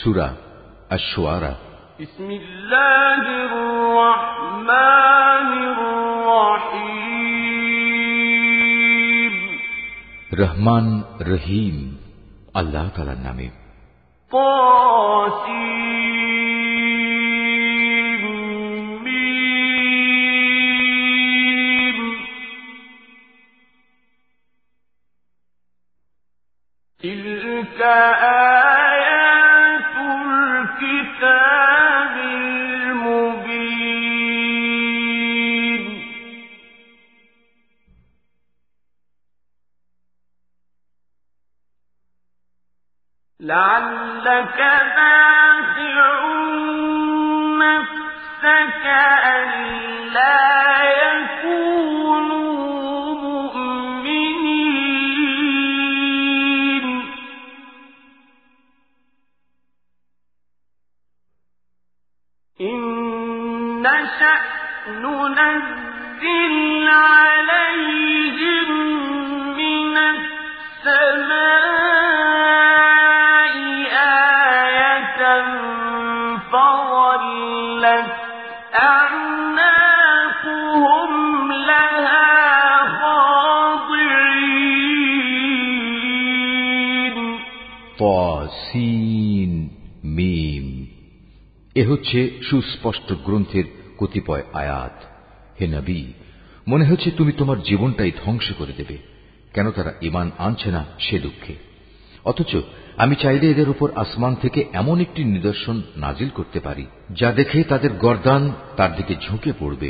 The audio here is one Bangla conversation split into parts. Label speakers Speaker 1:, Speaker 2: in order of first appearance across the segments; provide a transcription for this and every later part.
Speaker 1: সুরা আশোয়ারা
Speaker 2: بسم الله الرحمن الرحيم
Speaker 1: রহমান রহিম আল্লাহ তালার নামে
Speaker 2: طاسيم تلك
Speaker 1: এ হচ্ছে সুস্পষ্ট গ্রন্থের কতিপয় আয়াত। হে নবী, মনে হচ্ছে তুমি তোমার জীবনটাই ধ্বংস করে দেবে, কেন তারা ইমান আনছে না সে দুঃখে। অথচ আমি চাইলে এদের উপর আসমান থেকে এমন একটি নিদর্শন নাজিল করতে পারি, যা দেখে তাদের গর্দান তার দিকে ঝুঁকে পড়বে।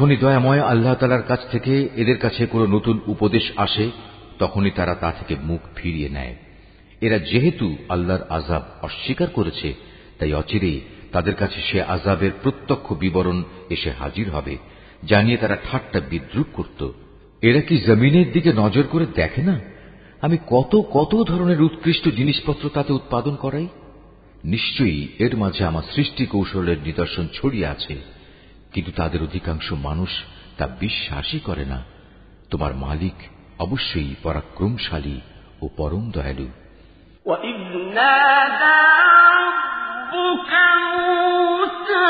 Speaker 1: যখনই দয়াময় আল্লাহ তালার কাছ থেকে এদের কাছে কোনো নতুন উপদেশ আসে, তখনই তারা তা থেকে মুখ ফিরিয়ে নেয়। এরা যেহেতু আল্লাহর আজাব অস্বীকার করেছে, তাই অচিরেই তাদের কাছে সে আজাবের প্রত্যক্ষ বিবরণ এসে হাজির হবে, জানিয়ে তারা ঠাট্টা বিদ্রুপ করত। এরা কি জমিনের দিকে নজর করে দেখে না? আমি কত কত ধরনের উৎকৃষ্ট জিনিসপত্র তাতে উৎপাদন করাই? নিশ্চয়ই এর মাঝে আমার সৃষ্টি কৌশলের নিদর্শন ছড়িয়ে আছে। কিন্তু তাদের অধিকাংশ মানুষ তা বিশ্বাসই করে না তোমার মালিক অবশ্যই পরাক্রমশালী ও পরম দয়ালু
Speaker 2: وإذ نادى ربك موسى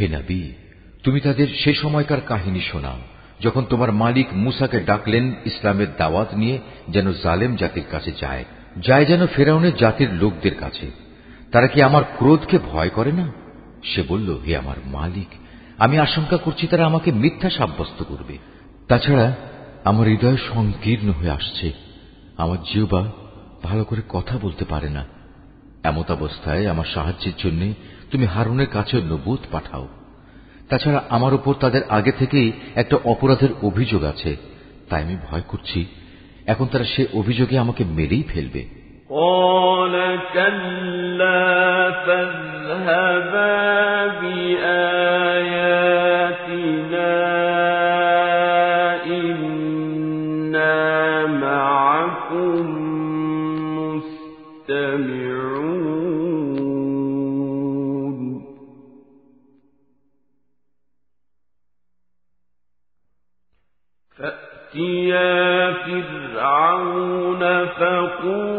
Speaker 1: হে নবী, তুমি তাদের সে সময়কার কাহিনী শোনাও, যখন তোমার মালিক মুসাকে ডাকলেন ইসলামের দাওয়াত নিয়ে যেন জালেম জাতির কাছে যায় যায় যেন ফেরাউনের জাতির লোকদের কাছে। তারা কি আমার ক্রোধকে ভয় করে না? সে বলল, হে আমার মালিক, আমি আশঙ্কা করছি তারা আমাকে মিথ্যা সাব্যস্ত করবে। তাছাড়া আমার হৃদয় সংকীর্ণ হয়ে আসছে। আমার জিওবা ভালো করে কথা বলতে পারে না। এমত অবস্থায় আমার সাহায্যের জন্য তুমি হারুনের কাছে নবুত পাঠাও তাছাড়া আমার উপর তাদের আগে থেকেই একটা অপরাধের অভিযোগ আছে তাই আমি ভয় করছি এখন তারা সে অভিযোগে আমাকে মেরেই ফেলবে
Speaker 2: قال كلا فاذهبا بآياتنا فرعون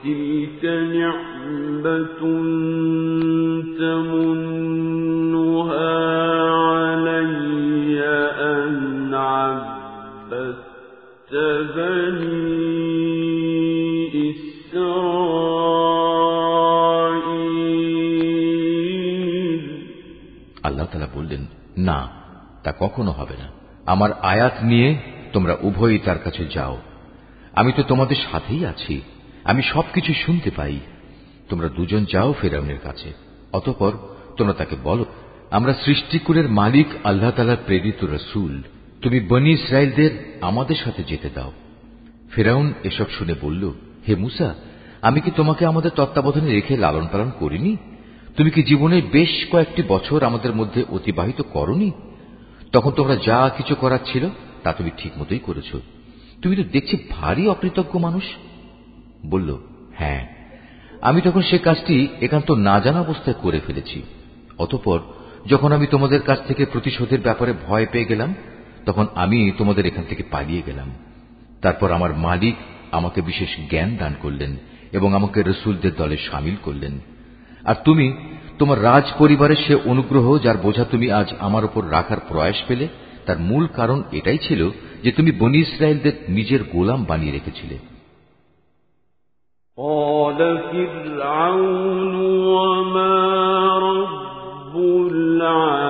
Speaker 2: وتلك نعمة تمنها علي أن عبدت بني إسرائيل
Speaker 1: আল্লাহ তালা বললেন না তা কখনো হবে না আমার আয়াত নিয়ে তোমরা উভয়ই তার কাছে যাও আমি তো তোমাদের সাথেই আছি আমি সবকিছু শুনতে পাই। তোমরা দুজন যাও ফেরাউনের কাছে। অতপর তোমরা তাকে বলো, আমরা সৃষ্টিকুলের মালিক আল্লাহ তালার প্রেরিত রসুল। তুমি বনি ইসরায়েলদের আমাদের সাথে যেতে দাও। ফেরাউন এসব শুনে বলল, হে মুসা, আমি কি তোমাকে আমাদের তত্ত্বাবধানে রেখে লালন পালন করিনি? তুমি কি জীবনে বেশ কয়েকটি বছর আমাদের মধ্যে অতিবাহিত করনি? তখন তোমরা যা কিছু করার ছিল তা তুমি ঠিক মতোই করেছ। তুমি তো দেখছি ভারী অকৃতজ্ঞ মানুষ। বলল হ্যাঁ। আমি তখন সে কাজটি একান্ত না জানা অবস্থায় করে ফেলেছি। অতপর যখন আমি তোমাদের কাছ থেকে প্রতিশোধের ব্যাপারে ভয় পেয়ে গেলাম, তখন আমি তোমাদের এখান থেকে পালিয়ে গেলাম। তারপর আমার মালিক আমাকে বিশেষ জ্ঞান দান করলেন এবং আমাকে রসুলদের দলে সামিল করলেন। আর তুমি, তোমার রাজ পরিবারের সে অনুগ্রহ যার বোঝা তুমি আজ আমার উপর রাখার প্রয়াস পেলে, তার মূল কারণ এটাই ছিল যে তুমি বনি ইসরায়েলদের নিজের গোলাম বানিয়ে রেখেছিলে।
Speaker 2: قال فرعون وما رب العالمين.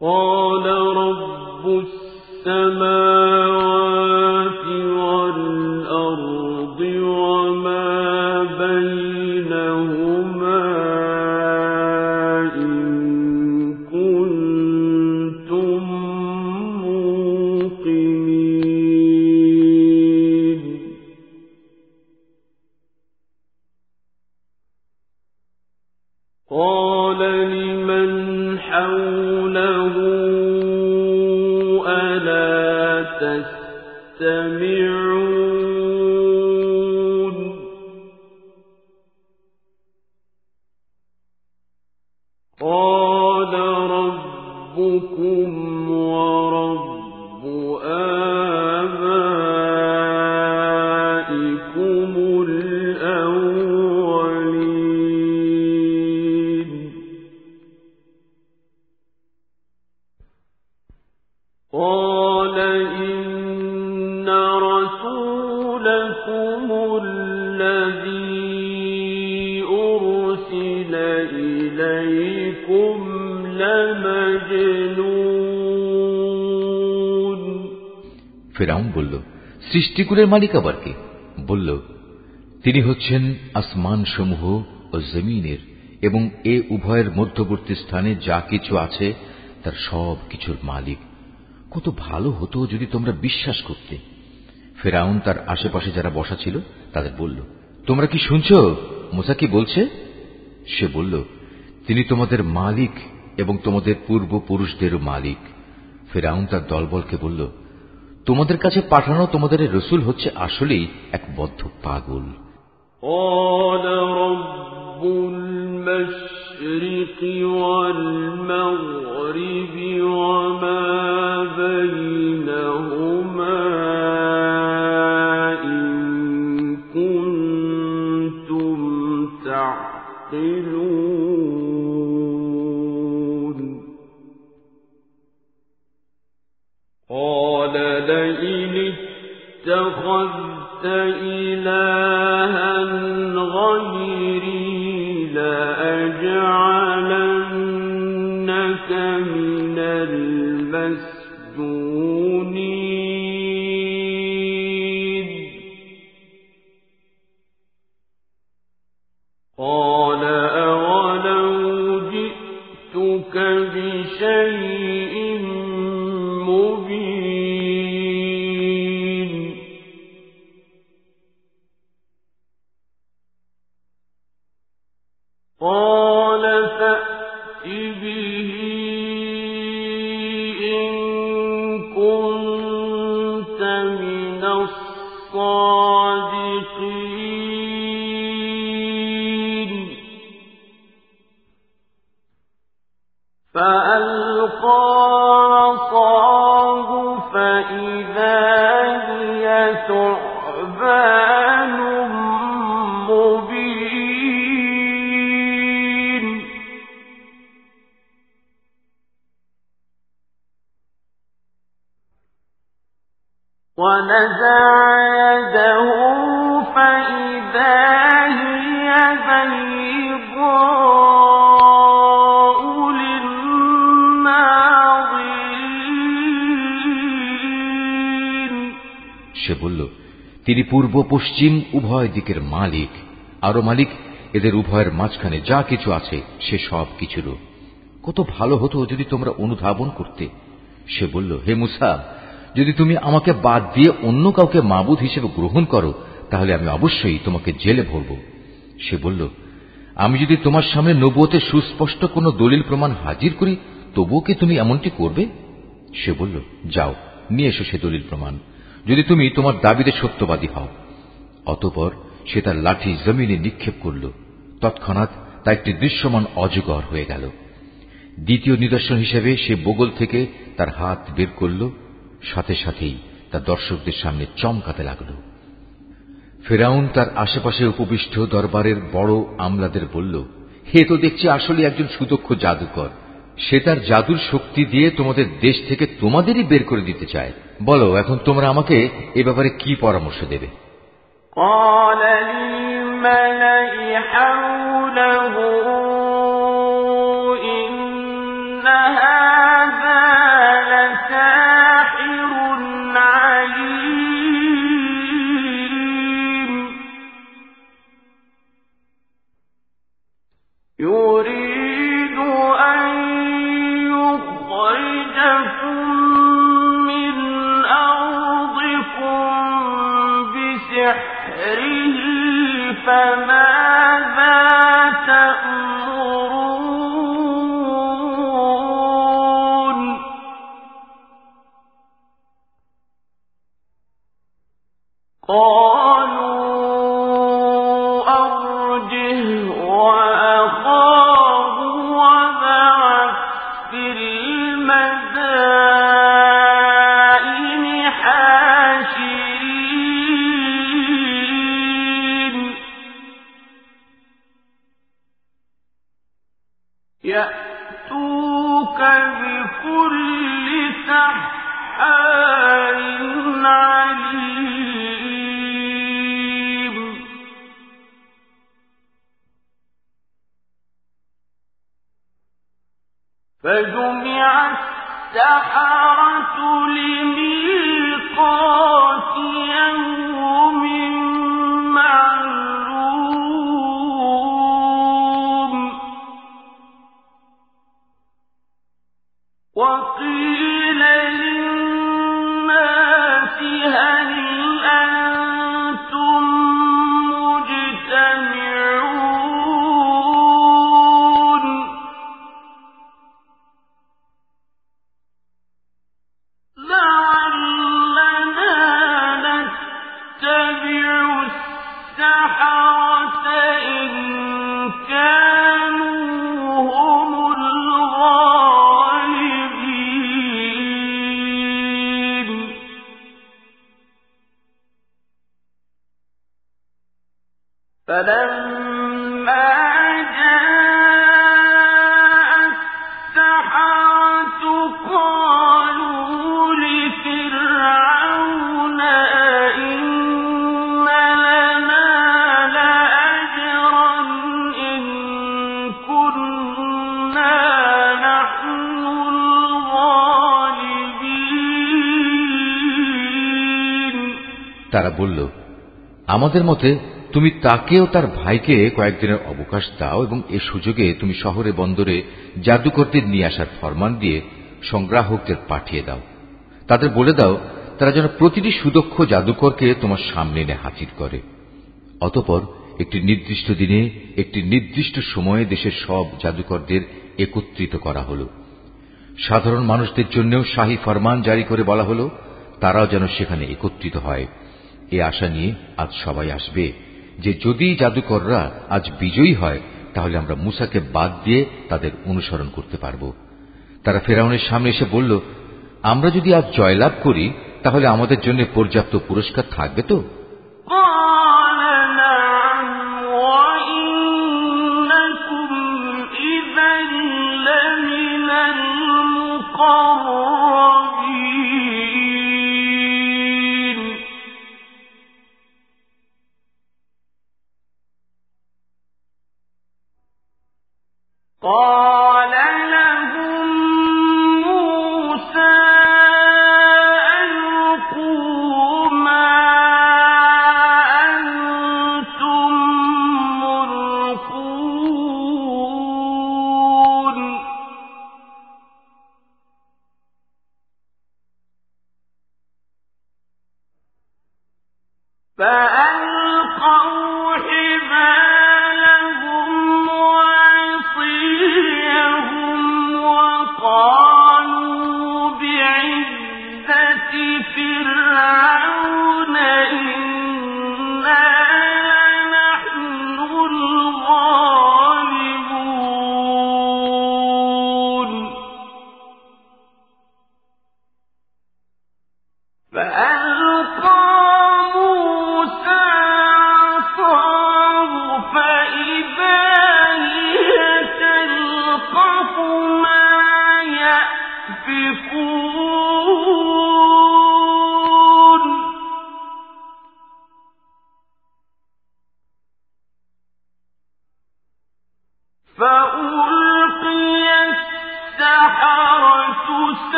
Speaker 2: قال رب السماوات
Speaker 1: সৃষ্টিকুলের মালিক আবার কে? বলল, তিনি হচ্ছেন আসমান সমূহ ও জমিনের এবং এ উভয়ের মধ্যবর্তী স্থানে যা কিছু আছে তার সব কিছুর মালিক। কত ভালো হতো যদি তোমরা বিশ্বাস করতে। ফেরাউন তার আশেপাশে যারা বসা ছিল, তাদের বলল, তোমরা কি শুনছ? মুসা কি বলছে? সে বলল, তিনি তোমাদের মালিক এবং তোমাদের পূর্বপুরুষদেরও মালিক। ফেরাউন তার দলবলকে বলল তোমাদের কাছে পাঠানো তোমাদের এই রসুল হচ্ছে আসলেই এক বদ্ধ পাগল
Speaker 2: قال رب المشرق والمغرب
Speaker 1: সে বলল, তিনি পূর্ব, পশ্চিম, উভয় দিকের মালিক। আরও মালিক, এদের উভয়ের মাঝখানে যা কিছু আছে, সে সব কিছুরও। কত ভালো হতো যদি তোমরা অনুধাবন করতে। সে বলল, হে মুসা, যদি তুমি আমাকে বাদ দিয়ে অন্য কাউকে মাবুদ হিসেবে গ্রহণ করো, তাহলে আমি অবশ্যই তোমাকে জেলে ভরব। সে বলল, আমি যদি তোমার সামনে নবুয়তে সুস্পষ্ট কোনো দলিল প্রমাণ হাজির করি, তবুও কি তুমি এমনটি করবে? সে বলল, যাও, নিয়ে এসো সে দলিল প্রমাণ। যদি তুমি তোমার দাবিতে সত্যবাদী হও। অতপর সে তার লাঠি জমিনে নিক্ষেপ করল। তৎক্ষণাৎ তা একটি দৃশ্যমান অজগর হয়ে গেল। দ্বিতীয় নিদর্শন হিসেবে সে বগল থেকে তার হাত বের করল। সাথে সাথেই
Speaker 2: তা দর্শকদের সামনে চমকাতে লাগল। ফেরাউন তার আশেপাশে উপবিষ্ট দরবারের বড় আমলাদের বলল, হে তো দেখছি আসলে একজন সুদক্ষ জাদুকর। সে তার জাদুর শক্তি দিয়ে তোমাদের দেশ থেকে তোমাদেরই বের করে দিতে চায় বলো এখন তোমরা আমাকে এ ব্যাপারে কি পরামর্শ দেবে
Speaker 3: قال للملأ حوله
Speaker 2: مَا আমাদের মতে, তুমি তাকে ও তার ভাইকে কয়েকদিনের অবকাশ দাও এবং এ সুযোগে তুমি শহরে, বন্দরে জাদুকরদের নিয়ে আসার ফরমান দিয়ে সংগ্রাহকদের পাঠিয়ে দাও। তাদের বলে দাও, তারা যেন প্রতিটি সুদক্ষ জাদুকরকে তোমার সামনে এনে হাজির করে। অতপর একটি নির্দিষ্ট দিনে, একটি নির্দিষ্ট সময়ে দেশের সব জাদুকরদের একত্রিত করা হল। সাধারণ মানুষদের জন্যও শাহী ফরমান জারি করে বলা হল, তারাও যেন সেখানে একত্রিত হয়। এ আশা নিয়ে আজ সবাই আসবে যে যদি জাদুকররা আজ বিজয়ী হয়, তাহলে আমরা মুসাকে বাদ দিয়ে তাদের অনুসরণ করতে পারব। তারা ফেরাউনের সামনে এসে বলল, আমরা যদি আজ জয়লাভ করি, তাহলে আমাদের জন্য পর্যাপ্ত পুরস্কার থাকবে তো? يَقْذِفُونَ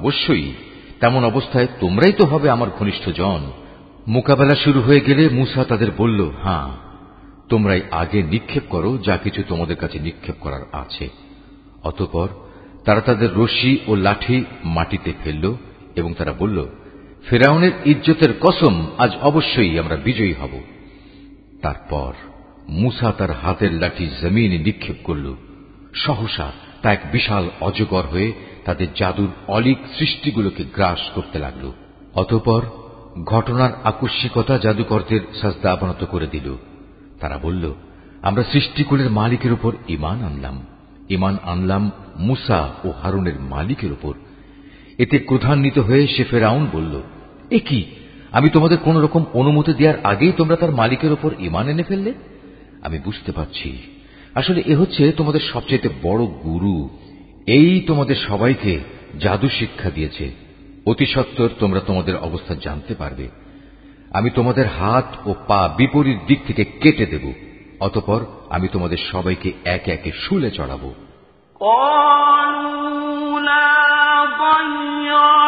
Speaker 2: অবশ্যই। তেমন অবস্থায় তোমরাই তো হবে আমার ঘনিষ্ঠ জন মোকাবেলা শুরু হয়ে গেলে মুসা তাদের বলল হ্যাঁ তোমরাই আগে নিক্ষেপ করো, যা কিছু তোমাদের কাছে নিক্ষেপ করার আছে। অতপর তারা তাদের রশি ও লাঠি মাটিতে ফেলল এবং তারা বলল, ফেরাউনের ইজ্জতের কসম, আজ অবশ্যই আমরা বিজয়ী হব। তারপর মুসা তার হাতের লাঠি জমিনে নিক্ষেপ করল। সহসা তা এক বিশাল অজগর হয়ে তাদের জাদুর অলিক সৃষ্টিগুলোকে গ্রাস করতে লাগল। অতপর ঘটনার আকস্মিকতা জাদুকরদের সাজদা অবনত করে দিল। তারা বলল, আমরা সৃষ্টিকুলের মালিকের উপর ইমান আনলাম। ইমান আনলাম মুসা ও হারুনের মালিকের উপর। এতে ক্রধান্বিত হয়ে সে ফেরাউন বলল, এ কি? আমি তোমাদের কোন রকম অনুমতি দেওয়ার আগেই তোমরা তার মালিকের উপর ইমান এনে ফেললে? আমি বুঝতে পারছি। আসলে এ হচ্ছে তোমাদের সবচেয়ে বড় গুরু। এই তোমাদের সবাইকে জাদু শিক্ষা দিয়েছে। অতি সত্তর তোমরা তোমাদের অবস্থা জানতে পারবে। আমি তোমাদের হাত ও পা বিপরীত দিক থেকে কেটে দেব, অতপর আমি তোমাদের সবাইকে একে একে শুলে চড়াবো। এতে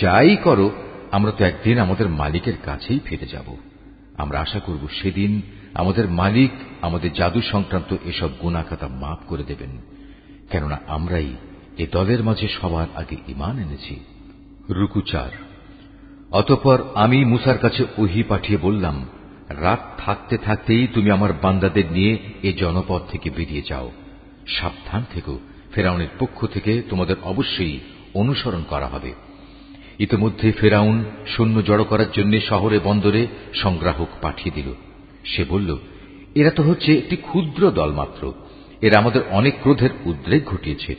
Speaker 2: যাই করো, আমরা তো একদিন আমাদের মালিকের কাছেই ফিরে যাব। আমরা আশা করব সেদিন আমাদের মালিক আমাদের জাদু সংক্রান্ত এসব গুণাখাতা মাফ করে দেবেন। কেননা আমরাই এ দলের মাঝে সবার আগে ইমান এনেছি। রুকুচার অতপর আমি মুসার কাছে ওহি পাঠিয়ে বললাম, রাত থাকতে থাকতেই তুমি আমার বান্দাদের নিয়ে এ জনপদ থেকে বেরিয়ে যাও। সাবধান থেকো, ফেরাউনের পক্ষ থেকে তোমাদের অবশ্যই অনুসরণ করা হবে। ইতিমধ্যে ফেরাউন সৈন্য জড়ো করার জন্য শহরে বন্দরে সংগ্রাহক পাঠিয়ে দিল। সে বলল, এরা তো হচ্ছে একটি ক্ষুদ্র দল মাত্র এরা আমাদের অনেক ক্রোধের উদ্রেক ঘটিয়েছে।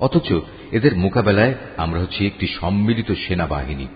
Speaker 2: অথচ এদের মোকাবেলায় আমরা হচ্ছি একটি সম্মিলিত সেনাবাহিনী।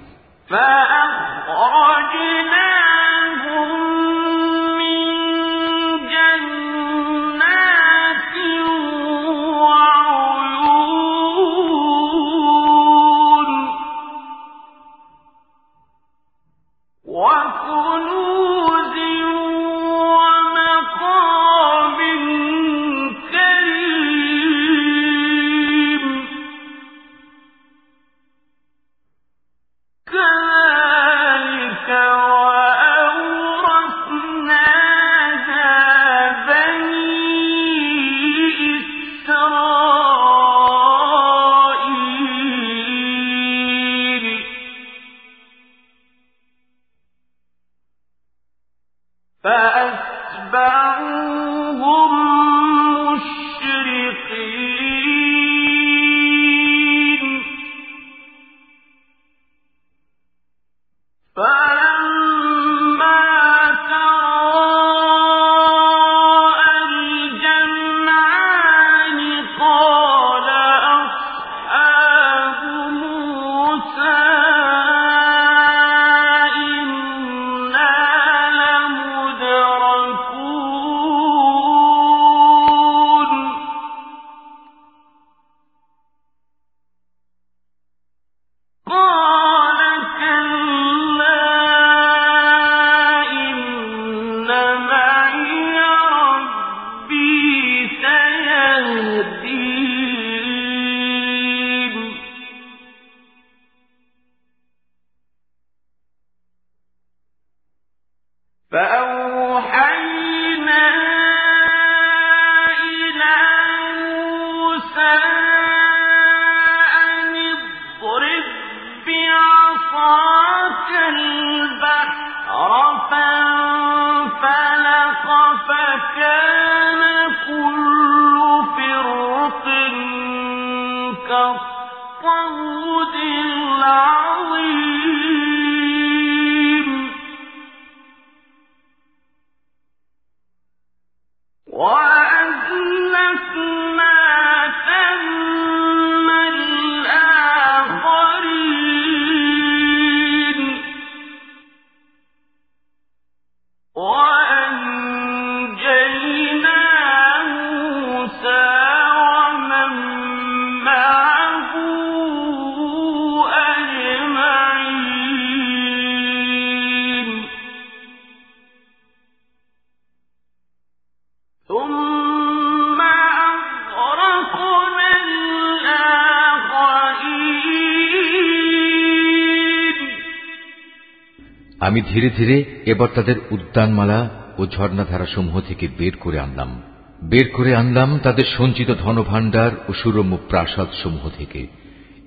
Speaker 2: আমি ধীরে ধীরে এবার তাদের উদ্যানমালা ও ঝর্ণাধারা সমূহ থেকে বের করে আনলাম। বের করে আনলাম তাদের সঞ্চিত ধনভাণ্ডার ও সুরম্য প্রাসাদ সমূহ থেকে।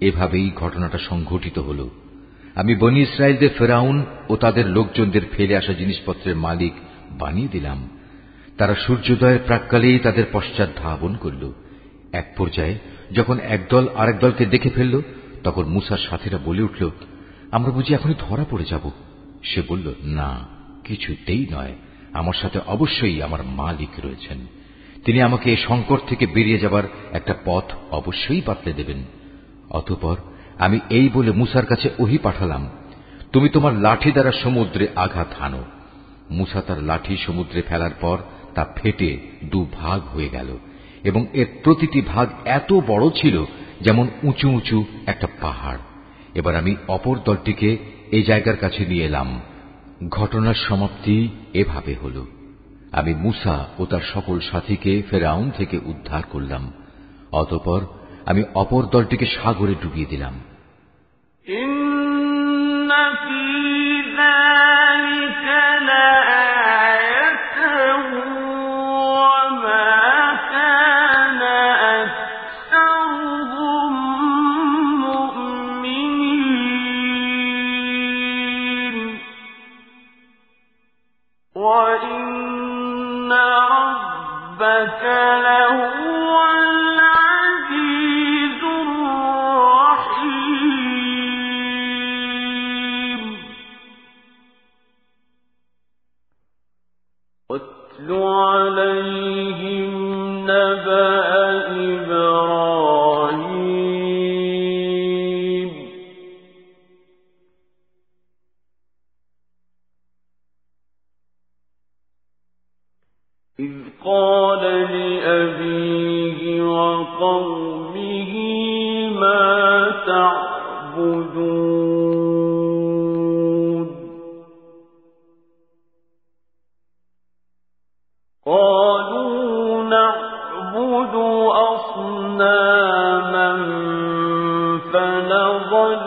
Speaker 2: এভাবেই ঘটনাটা সংঘটিত হল। আমি বনি ইসরায়েলদের ফেরাউন ও তাদের লোকজনদের ফেলে আসা জিনিসপত্রের মালিক বানিয়ে দিলাম। তারা সূর্যোদয়ের প্রাককালেই তাদের পশ্চাৎ ধাবন করল। এক পর্যায়ে যখন একদল আরেক দলকে দেখে ফেলল, তখন মুসার সাথীরা বলে উঠল, আমরা বুঝি এখনই ধরা পড়ে যাব। সে বলল, না, কিছুতেই নয়। আমার সাথে অবশ্যই আমার মালিক রয়েছেন। তিনি আমাকে এই সংকট থেকে বেরিয়ে যাবার একটা পথ অবশ্যই পাতলে দেবেন। অতপর আমি এই বলে মুসার কাছে ওহি পাঠালাম, তুমি তোমার লাঠি দ্বারা সমুদ্রে আঘাত হানো। মুসা তার লাঠি সমুদ্রে ফেলার পর তা ফেটে দু ভাগ হয়ে গেল এবং এর প্রতিটি ভাগ এত বড় ছিল যেমন উঁচু উঁচু একটা পাহাড়। এবার আমি অপর দলটিকে এই জায়গার কাছে নিয়ে এলাম। ঘটনার সমাপ্তি এভাবে হল। আমি মুসা ও তার সকল সাথীকে ফেরাউন থেকে উদ্ধার করলাম। অতপর
Speaker 1: আমি অপর দলটিকে সাগরে ডুবিয়ে দিলাম।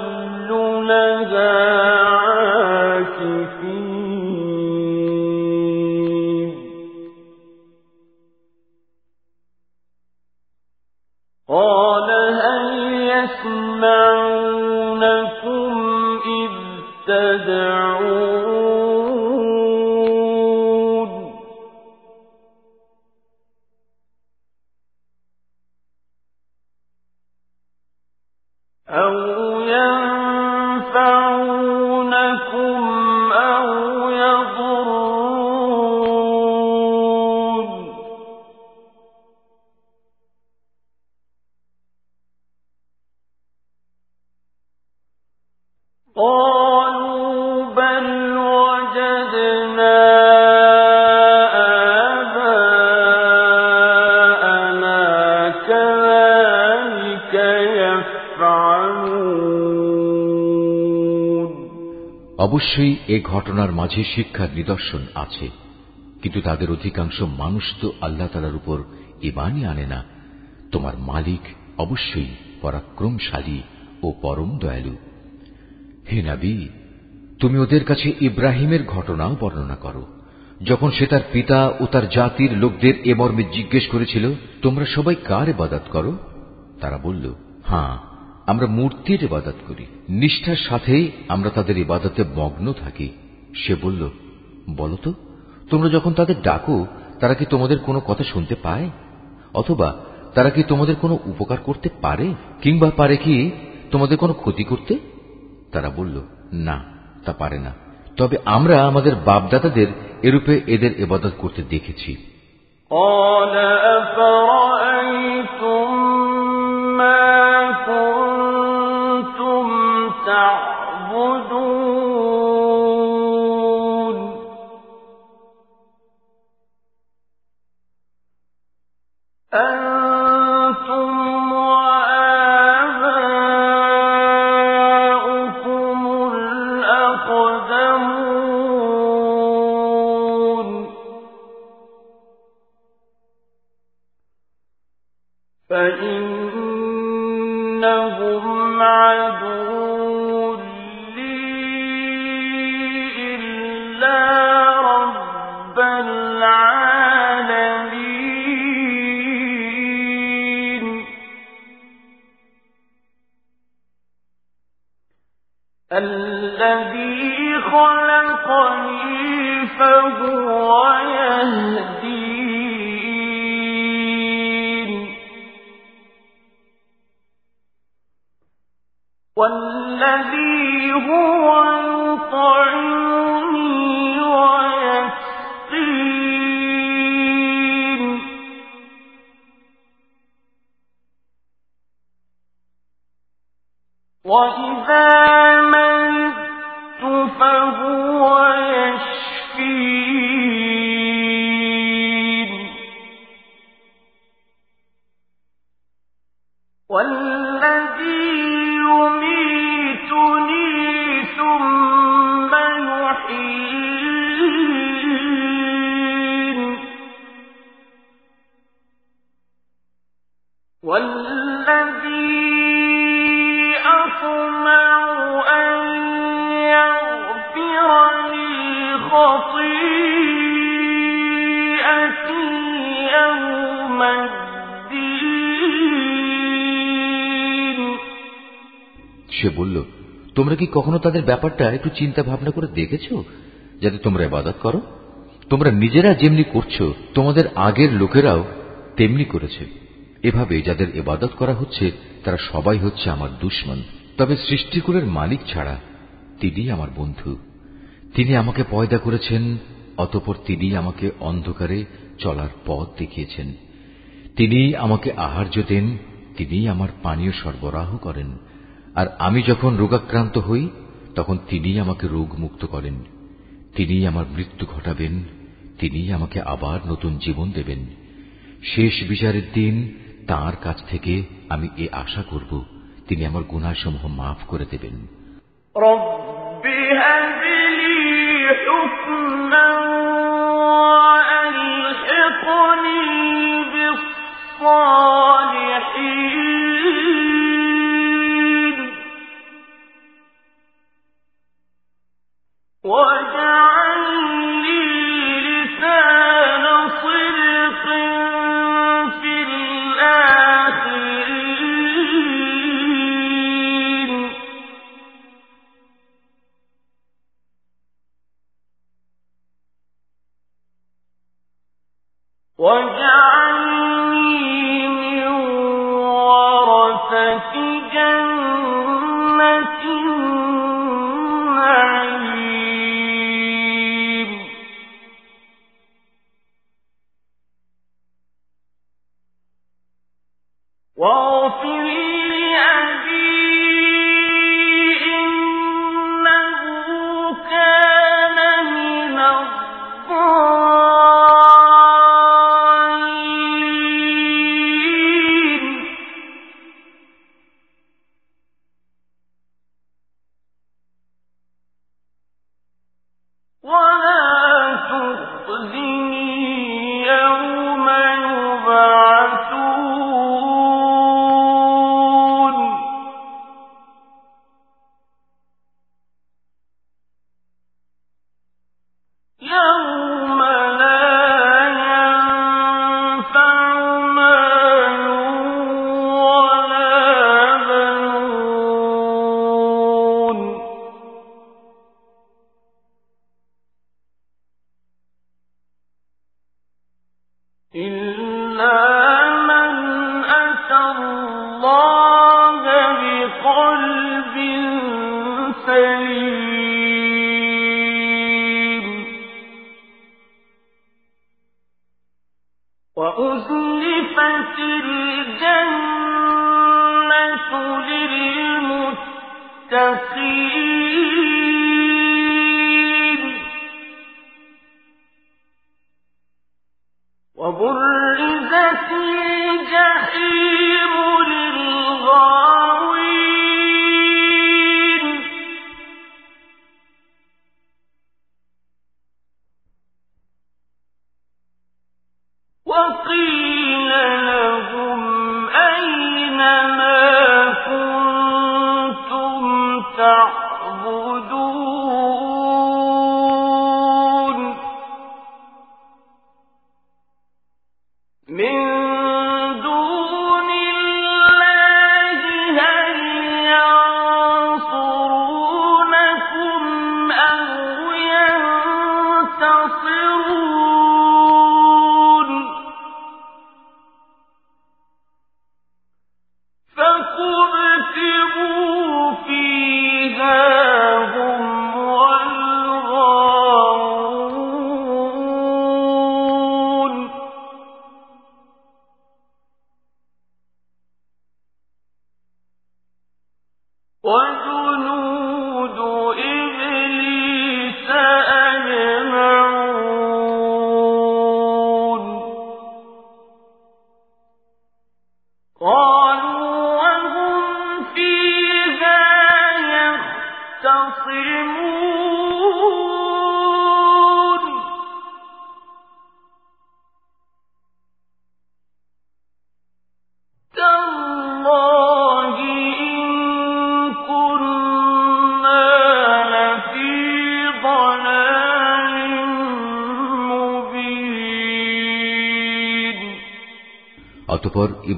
Speaker 1: অবশ্যই এ ঘটনার মাঝে শিক্ষার নিদর্শন আছে, কিন্তু তাদের অধিকাংশ মানুষ তো আল্লাহ তালার উপর ইমানই আনে না। তোমার মালিক অবশ্যই পরাক্রমশালী ও পরম দয়ালু। হে নাবি, তুমি ওদের কাছে ইব্রাহিমের ঘটনাও বর্ণনা করো। যখন সে তার পিতা ও তার জাতির লোকদের এ মর্মে জিজ্ঞেস করেছিল, তোমরা সবাই কার এবাদত করো? তারা বলল হ্যাঁ আমরা মূর্তির ইবাদত করি নিষ্ঠার সাথেই আমরা তাদের ইবাদতে মগ্ন থাকি সে বলল বলতো তোমরা যখন তাদের ডাকো তারা কি তোমাদের কোনো কথা শুনতে পায় অথবা তারা কি তোমাদের কোনো উপকার করতে পারে কিংবা পারে কি তোমাদের কোনো ক্ষতি করতে তারা বলল না তা পারে না তবে আমরা আমাদের বাপদাদাদের এরূপে এদের এবাদত করতে দেখেছি
Speaker 2: قال أفرأيتم والذي هو يطعمني ويسقين. وإذا তোমরা কি কখনো তাদের ব্যাপারটা একটু চিন্তা ভাবনা করে দেখেছ? যাতে তোমরা ইবাদত করো। তোমরা নিজেরা যেমনি করছ, তোমাদের আগের লোকেরাও তেমনি করেছে। এভাবে যাদের ইবাদত করা হচ্ছে, তারা সবাই হচ্ছে আমার দুশ্মন। তবে সৃষ্টিকুলের মালিক ছাড়া তিনি আমার বন্ধু। তিনি আমাকে পয়দা করেছেন, অতপর তিনি আমাকে অন্ধকারে চলার পথ দেখিয়েছেন। তিনি আমাকে আহার্য দেন, তিনি আমার পানীয় সরবরাহ করেন। আর আমি যখন রোগাক্রান্ত হই, তখন তিনি আমাকে রোগ মুক্ত করেন। তিনি আমার মৃত্যু ঘটাবেন। তিনি আমাকে আবার নতুন জীবন দেবেন। শেষ বিচারের দিন তার কাছ থেকে আমি এ আশা করব, তিনি আমার গুণাসমূহ মাফ করে দেবেন।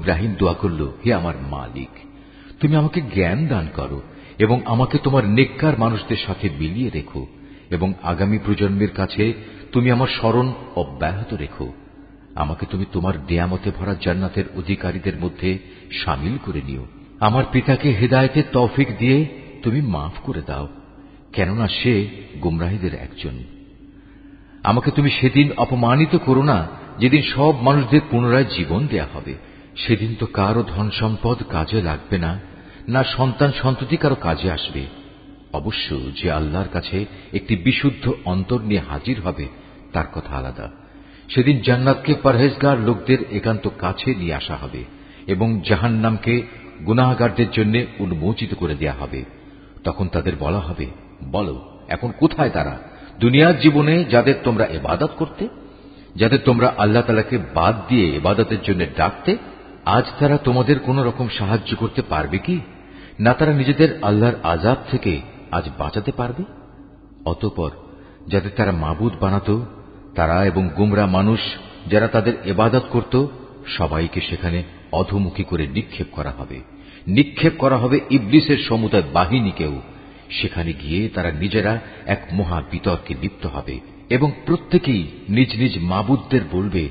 Speaker 2: ইব্রাহিম দোয়া করল, হে আমার মালিক, তুমি আমাকে জ্ঞান দান করো
Speaker 1: এবং আমাকে তোমার নেককার মানুষদের সাথে মিলিয়ে রেখো এবং আগামী প্রজন্মের কাছে তুমি আমার স্মরণ অব্যাহত রেখো। আমাকে তুমি তোমার দেয়ামতে ভরা জান্নাতের অধিকারীদের মধ্যে সামিল করে নিও। আমার পিতাকে হেদায়তের তৌফিক দিয়ে তুমি মাফ করে দাও, কেননা সে গুমরাহীদের একজন। আমাকে তুমি সেদিন অপমানিত করো না যেদিন সব মানুষদের পুনরায় জীবন দেয়া হবে। সেদিন তো কারও ধন সম্পদ কাজে লাগবে না না সন্তান সন্ততি কারও কাজে আসবে। অবশ্য যে আল্লাহর কাছে একটি বিশুদ্ধ অন্তর নিয়ে হাজির হবে, তার কথা আলাদা। সেদিন জান্নাতকে পরহেজগার লোকদের একান্ত কাছে নিয়ে আসা হবে এবং জাহান্নামকে গুনাহগারদের জন্য উন্মোচিত করে দেয়া হবে। তখন তাদের বলা হবে, বলো, এখন কোথায় তারা? দুনিয়ার জীবনে যাদের তোমরা এবাদত করতে, যাদের তোমরা আল্লাহ তালাকে বাদ দিয়ে এবাদতের জন্য ডাকতে আজ তারা তোমাদের কোন রকম সাহায্য করতে পারবে কি? না তারা নিজেদের আল্লাহর আজাব থেকে আজ বাঁচাতে পারবে? অতপর, যাদের তারা মাবুদ বানাত, তারা এবং গুমরা মানুষ যারা তাদের এবাদত করত, সবাইকে সেখানে অধমুখী করে নিক্ষেপ করা হবে। নিক্ষেপ করা হবে ইবলিসের সমুদায় বাহিনীকেও। সেখানে গিয়ে তারা নিজেরা এক মহা বিতর্কে লিপ্ত হবে এবং প্রত্যেকেই নিজ নিজ মাবুদদের বলবে,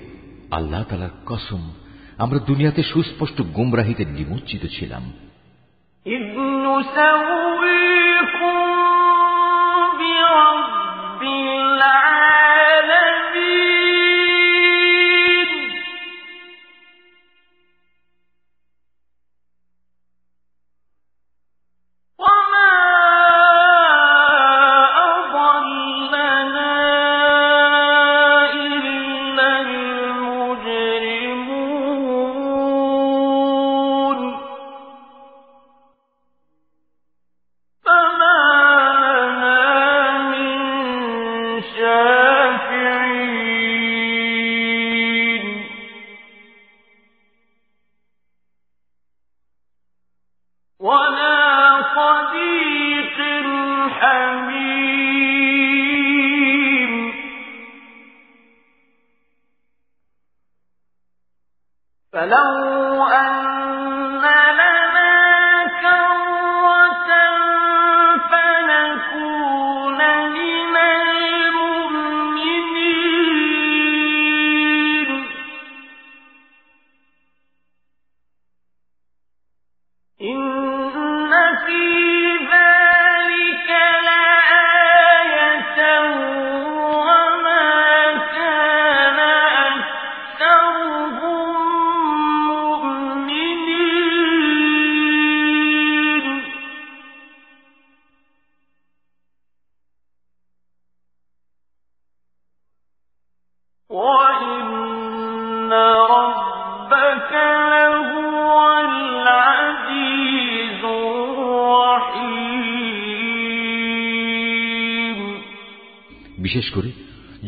Speaker 1: আল্লাহ তালার কসম আমরা দুনিয়াতে সুস্পষ্ট গুমরাহিতে নিমজ্জিত ছিলাম। বিশেষ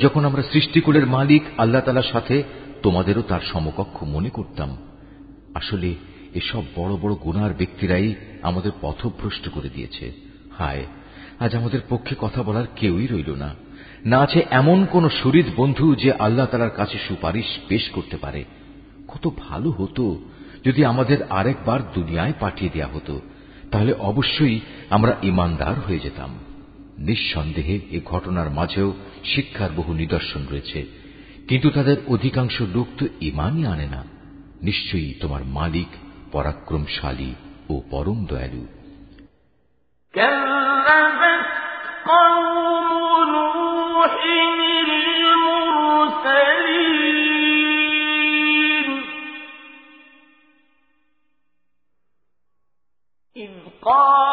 Speaker 1: যখন আমরা সৃষ্টিকুলের মালিক আল্লাহ তালার সাথে, তোমাদেরও তার সমকক্ষ মনে করতাম। আসলে এসব বড় বড় গুনার ব্যক্তিরাই আমাদের পথভ্রষ্ট করে দিয়েছে। হায়, আজ আমাদের পক্ষে কথা বলার কেউই রইল না। না আছে এমন কোন শরীর বন্ধু যে আল্লাহ তালার কাছে সুপারিশ পেশ করতে পারে। কত ভালো হতো যদি আমাদের আরেকবার দুনিয়ায় পাঠিয়ে দেয়া হতো। তাহলে অবশ্যই আমরা ইমানদার হয়ে যেতাম। নিঃসন্দেহে এ ঘটনার মাঝেও শিক্ষার বহু নিদর্শন রয়েছে কিন্তু তাদের অধিকাংশ লোক তো ইমানই আনে না নিশ্চয়ই তোমার মালিক পরাক্রমশালী ও পরম দয়ালু
Speaker 2: قال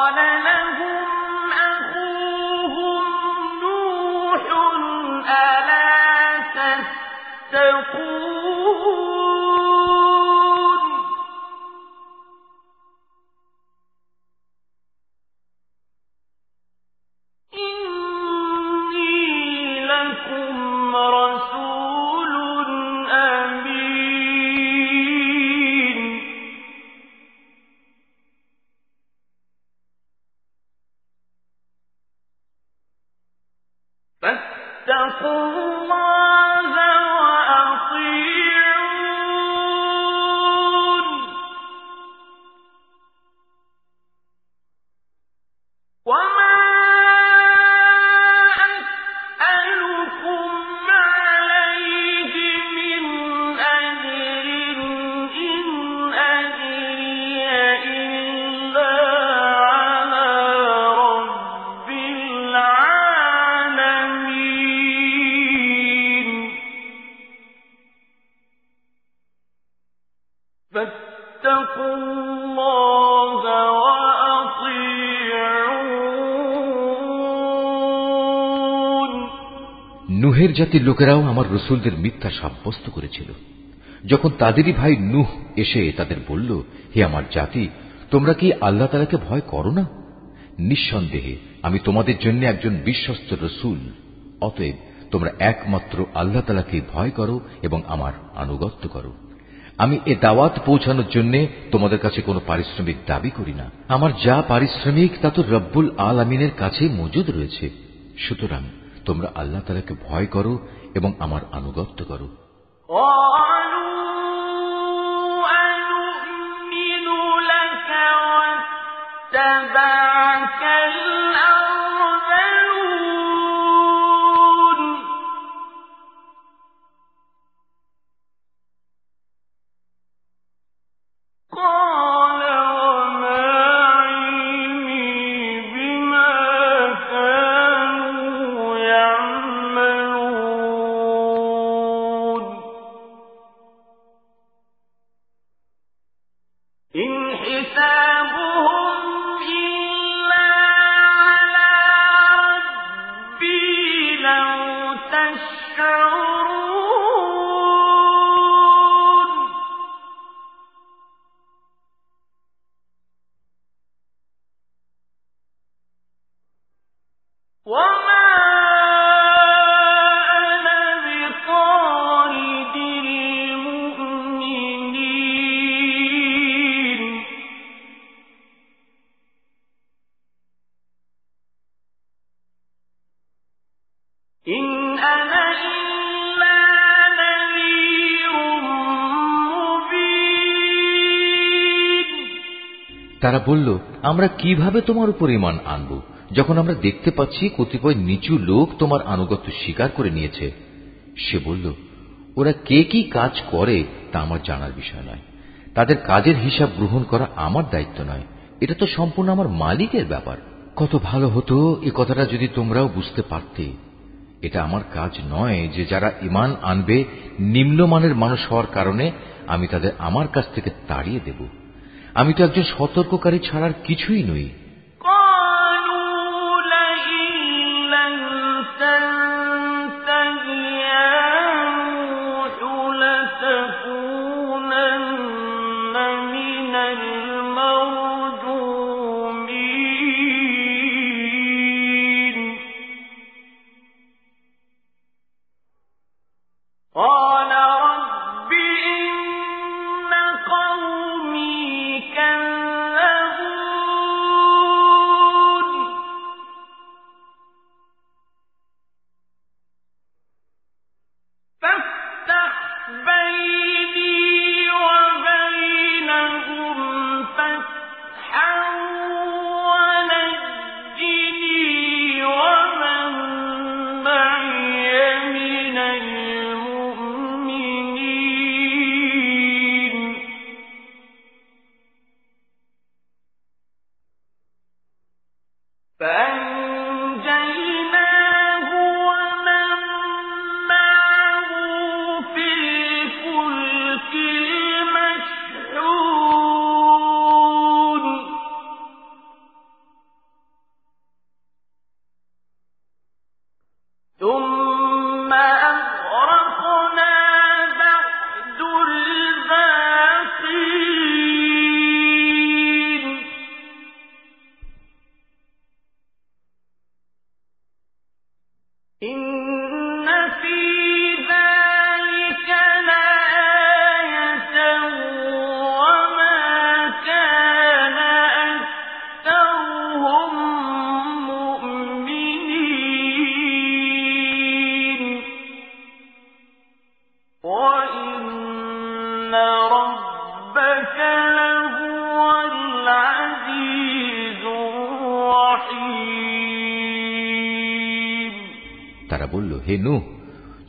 Speaker 2: জাতির লোকেরাও আমার রসুলদের মিথ্যা সাব্যস্ত করেছিল। যখন তাদেরই ভাই নুহ এসে তাদের বলল, হে আমার জাতি, তোমরা কি আল্লাহ তালাকে ভয় করো না? নিঃসন্দেহে আমি তোমাদের জন্য একজন বিশ্বস্ত রসুল। অতএব তোমরা একমাত্র আল্লাহ তালাকে ভয় করো এবং আমার আনুগত্য করো। আমি এ দাওয়াত পৌঁছানোর জন্য তোমাদের কাছে কোনো পারিশ্রমিক দাবি করি না। আমার যা পারিশ্রমিক তা তো রব্বুল আল আমিনের কাছে মজুদ রয়েছে। সুতরাং তোমরা আল্লাহ তালাকে ভয় করো এবং আমার আনুগত্য করো
Speaker 4: اتبعك
Speaker 2: তারা আমরা কীভাবে তোমার উপর ইমান আনব? যখন আমরা দেখতে পাচ্ছি কতিপয় নিচু লোক তোমার আনুগত্য স্বীকার করে নিয়েছে, সে বলল, ওরা কে কি কাজ করে তা আমার জানার বিষয় নয়। তাদের কাজের হিসাব গ্রহণ করা আমার দায়িত্ব নয়। এটা তো সম্পূর্ণ আমার মালিকের ব্যাপার। কত ভালো হতো এ কথাটা যদি তোমরাও বুঝতে পারতে। এটা আমার কাজ নয় যে যারা ইমান আনবে, নিম্নমানের মানুষ হওয়ার কারণে আমি তাদের আমার কাছ থেকে তাড়িয়ে দেব। আমি তো একজন সতর্ককারী ছাড়ার কিছুই নই।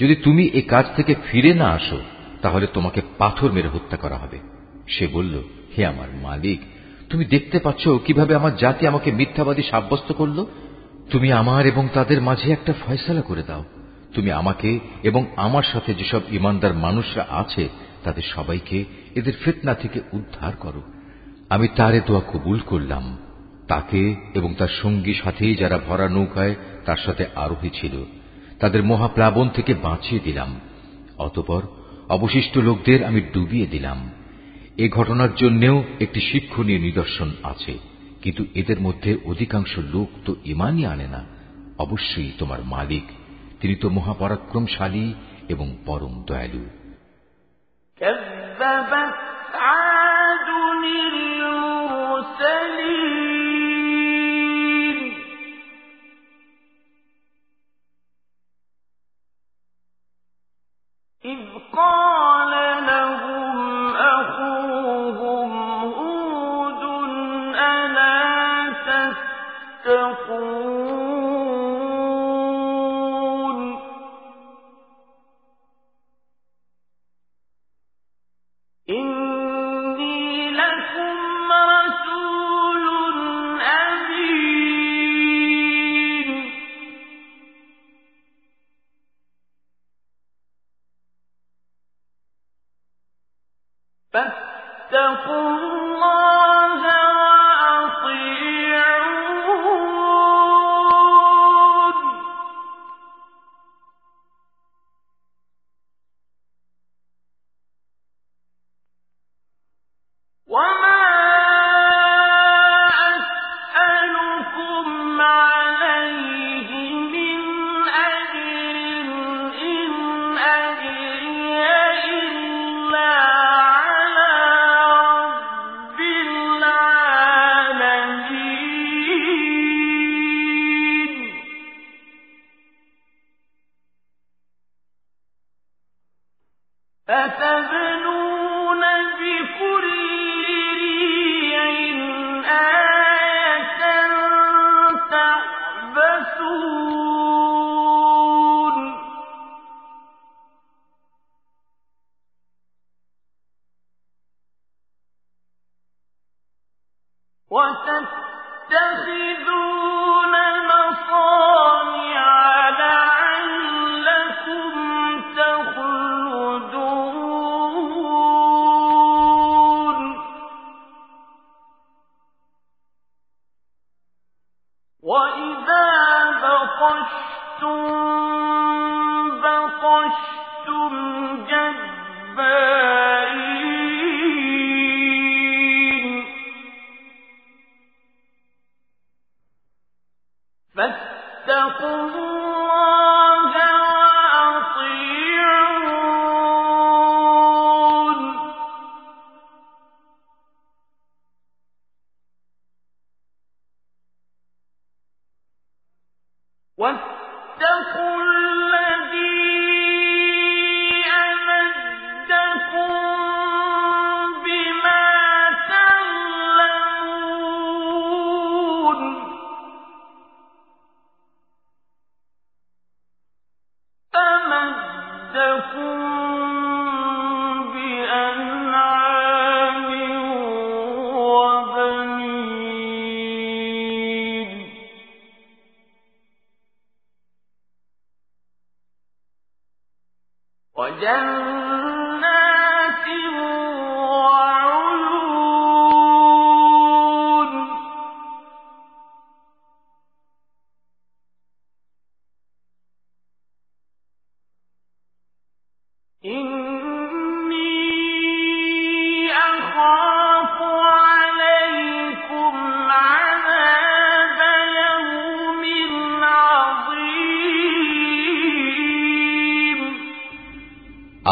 Speaker 2: যদি তুমি এ কাজ থেকে ফিরে না আসো, তাহলে তোমাকে পাথর মেরে হত্যা করা হবে। সে বলল, হে আমার মালিক, তুমি দেখতে পাচ্ছ কীভাবে আমার জাতি আমাকে মিথ্যাবাদী সাব্যস্ত করল? তুমি আমার এবং তাদের মাঝে একটা ফয়সলা করে দাও। তুমি আমাকে এবং আমার সাথে যেসব ইমানদার মানুষরা আছে, তাদের সবাইকে এদের ফিতনা থেকে উদ্ধার করো। আমি তারে দোয়া কবুল করলাম। তাকে এবং তার সঙ্গী সাথেই যারা ভরা নৌকায় তার সাথে আরোহী ছিল।
Speaker 1: তাদের মহাপ্লাবন থেকে বাঁচিয়ে দিলাম অতপর অবশিষ্ট লোকদের আমি ডুবিয়ে দিলাম এ ঘটনার জন্যেও একটি শিক্ষণীয় নিদর্শন আছে কিন্তু এদের মধ্যে অধিকাংশ লোক তো ইমানই আনে না অবশ্যই তোমার মালিক তিনি তো মহাপরাক্রমশালী এবং পরম দয়ালু
Speaker 2: كذبت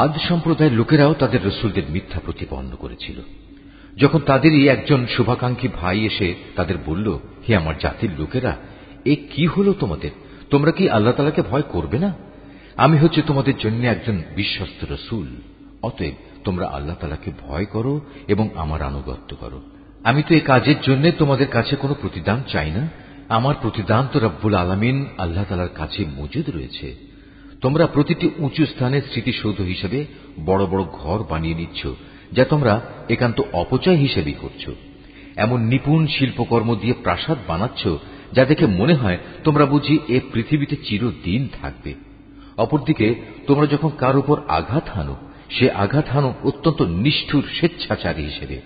Speaker 1: আদ সম্প্রদায়ের লোকেরাও তাদের রসুলদের মিথ্যা প্রতিপন্ন করেছিল। যখন তাদেরই একজন শুভাকাঙ্ক্ষী ভাই এসে তাদের বলল, হে আমার জাতির লোকেরা, এ কি হলো তোমাদের? তোমরা কি আল্লাহ তালাকে ভয় করবে না? আমি হচ্ছে তোমাদের জন্য একজন বিশ্বস্ত রসুল। অতএব তোমরা আল্লাহ তালাকে ভয় করো এবং আমার আনুগত্য করো। আমি তো এই কাজের জন্য তোমাদের কাছে কোনো প্রতিদান চাই না। আমার প্রতিদান তো রব্বুল আলমিন আল্লাহ তালার কাছে মজুদ রয়েছে। তোমরা প্রতিটি উঁচু স্থানের স্মৃতিসৌধ হিসেবে বড় বড় ঘর বানিয়ে নিচ্ছ, যা তোমরা একান্ত অপচয় হিসেবেই করছ। এমন নিপুণ শিল্পকর্ম দিয়ে প্রাসাদ বানাচ্ছ, যা দেখে মনে হয় তোমরা বুঝি এ পৃথিবীতে চিরদিন থাকবে। অপরদিকে, তোমরা যখন কার উপর আঘাত হানো, সে আঘাত হানো অত্যন্ত নিষ্ঠুর স্বেচ্ছাচারী হিসেবে।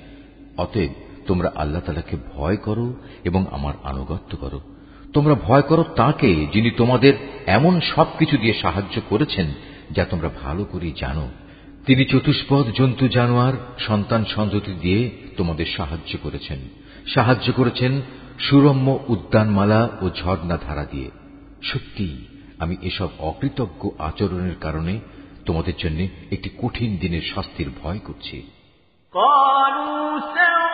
Speaker 1: অতএব তোমরা আল্লাহ তালাকে ভয় করো এবং আমার আনুগত্য করো। তোমরা ভয় করো তাকে যিনি তোমাদের এমন সবকিছু দিয়ে সাহায্য করেছেন, যা তোমরা ভালো করেই জানো। তিনি চতুষ্পদ জন্তু জানোয়ার, সন্তান সন্ততি দিয়ে তোমাদের সাহায্য করেছেন। সাহায্য করেছেন সুরম্য উদ্যানমালা ও ঝর্ণা ধারা দিয়ে। সত্যি, আমি এসব অকৃতজ্ঞ আচরণের কারণে তোমাদের জন্য একটি কঠিন দিনের শাস্তির ভয় করছি। নবী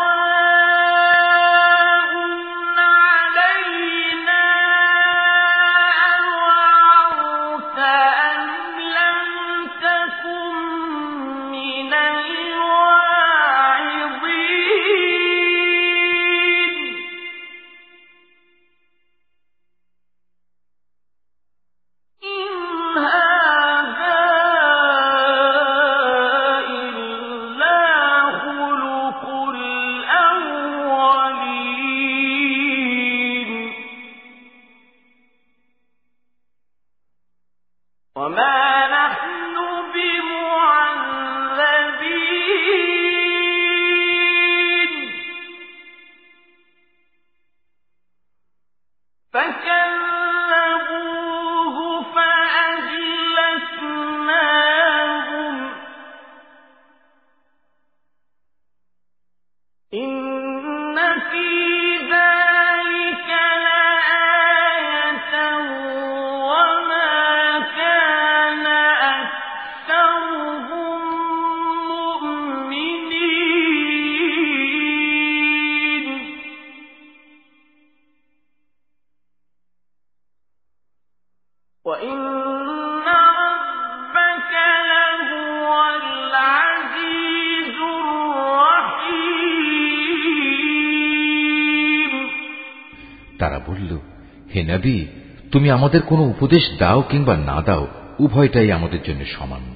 Speaker 1: তুমি আমাদের কোনো উপদেশ দাও কিংবা না দাও, উভয়টাই আমাদের জন্য সমান।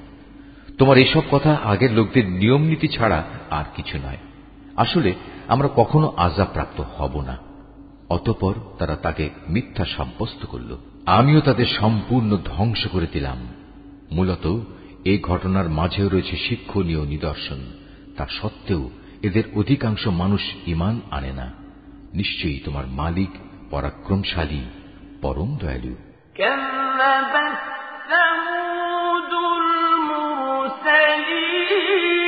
Speaker 1: তোমার এসব কথা আগের লোকদের নিয়ম নীতি ছাড়া আর কিছু নয়। আসলে আমরা কখনো আজা প্রাপ্ত হব না। অতপর তারা তাকে মিথ্যা সাব্যস্ত করল। আমিও তাদের সম্পূর্ণ ধ্বংস করে দিলাম। মূলত এই ঘটনার মাঝেও রয়েছে শিক্ষণীয় নিদর্শন। তা সত্ত্বেও এদের অধিকাংশ মানুষ ইমান আনে না। নিশ্চয়ই তোমার মালিক পরাক্রমশালী পরম দয়ালু
Speaker 2: فاتقوا الله وأطيعون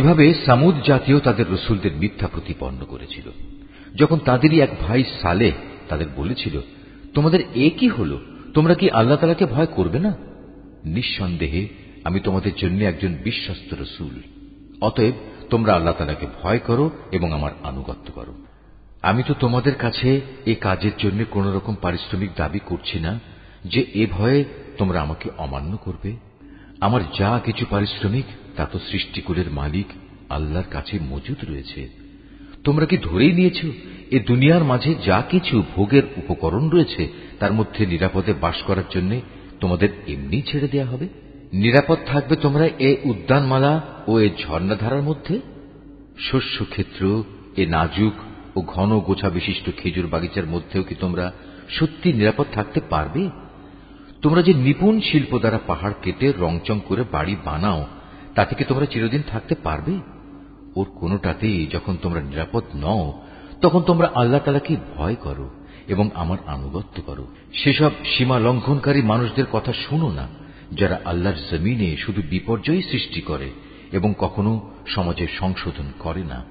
Speaker 1: এভাবে সামুদ জাতীয় তাদের রসুলদের মিথ্যা প্রতিপন্ন করেছিল। যখন তাদেরই এক ভাই সালেহ তাদের বলেছিল, তোমাদের এ কি হল? তোমরা কি আল্লাহ তালাকে ভয় করবে না? নিঃসন্দেহে, আমি তোমাদের জন্য একজন বিশ্বস্ত রসুল। অতএব তোমরা আল্লাহ তালাকে ভয় করো এবং আমার আনুগত্য করো। আমি তো তোমাদের কাছে এ কাজের জন্য কোন রকম পারিশ্রমিক দাবি করছি না, যে এ ভয়ে তোমরা আমাকে অমান্য করবে। আমার যা কিছু পারিশ্রমিক তা তো সৃষ্টিকুলের মালিক আল্লাহর কাছে মজুদ রয়েছে। তোমরা কি ধরেই নিয়েছ? এ দুনিয়ার মাঝে যা কিছু ভোগের উপকরণ রয়েছে, তার মধ্যে নিরাপদে বাস করার জন্য তোমাদের এমনি ছেড়ে দেয়া হবে? নিরাপদ থাকবে তোমরা এ উদ্যানমালা ও এ ঝর্ণাধারার মধ্যে? শস্যক্ষেত্র, এ নাজুক ও ঘন গোছা বিশিষ্ট খেজুর বাগিচার মধ্যেও কি তোমরা সত্যি নিরাপদ থাকতে পারবে? তোমরা যে নিপুণ শিল্প দ্বারা পাহাড় কেটে রংচং করে বাড়ি বানাও তা থেকে তোমরা চিরদিন থাকতে পারবে? ওর কোনোটাতেই যখন তোমরা নিরাপদ নও, তখন তোমরা আল্লাহ তালাকে ভয় করো এবং আমার আনুগত্য করো। সেসব সীমা লঙ্ঘনকারী মানুষদের কথা শুনো না, যারা আল্লাহর জমিনে শুধু বিপর্যয় সৃষ্টি করে এবং কখনো সমাজের সংশোধন করে না।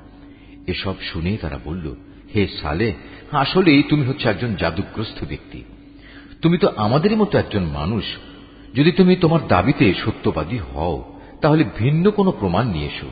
Speaker 1: এসব শুনে তারা বলল, হে সালে আসলেই তুমি হচ্ছে একজন জাদুগ্রস্ত ব্যক্তি। তুমি তো আমাদেরই মতো একজন মানুষ। যদি তুমি তোমার দাবিতে সত্যবাদী হও তাহলে ভিন্ন কোনো প্রমাণ নিয়ে এসো।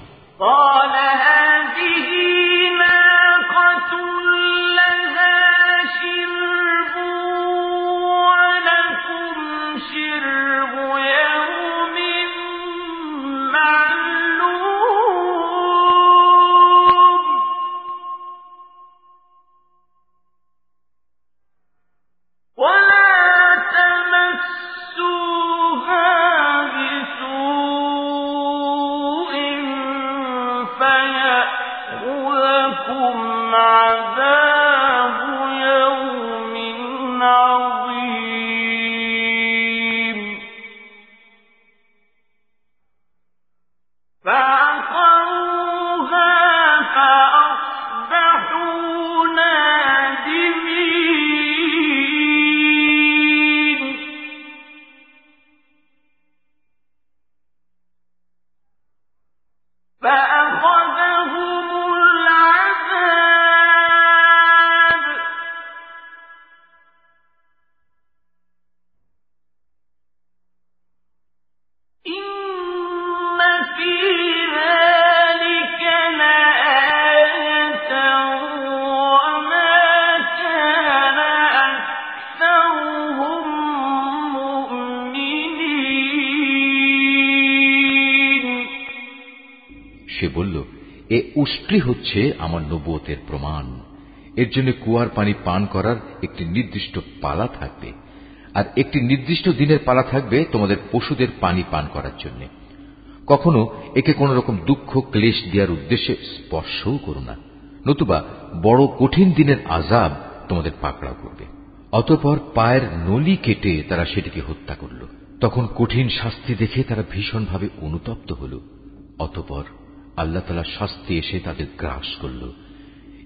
Speaker 1: হচ্ছে আমার নবুয়তের প্রমাণ। এর জন্য কুয়ার পানি পান করার একটি নির্দিষ্ট পালা থাকবে। আর একটি নির্দিষ্ট দিনের পালা থাকবে তোমাদের পশুদের পানি পান করার জন্য। কখনো একে কোন রকম দুঃখ, ক্লেশ দেওয়ার উদ্দেশ্যে স্পর্শও করো না। নতুবা বড় কঠিন দিনের আজাব তোমাদের পাকড়াও করবে। অতঃপর পায়ের নলি কেটে তারা সেটিকে হত্যা করল। তখন কঠিন শাস্তি দেখে তারা ভীষণভাবে অনুতপ্ত হল। অতঃপর আল্লাহ তালার শাস্তি এসে তাদের গ্রাস করল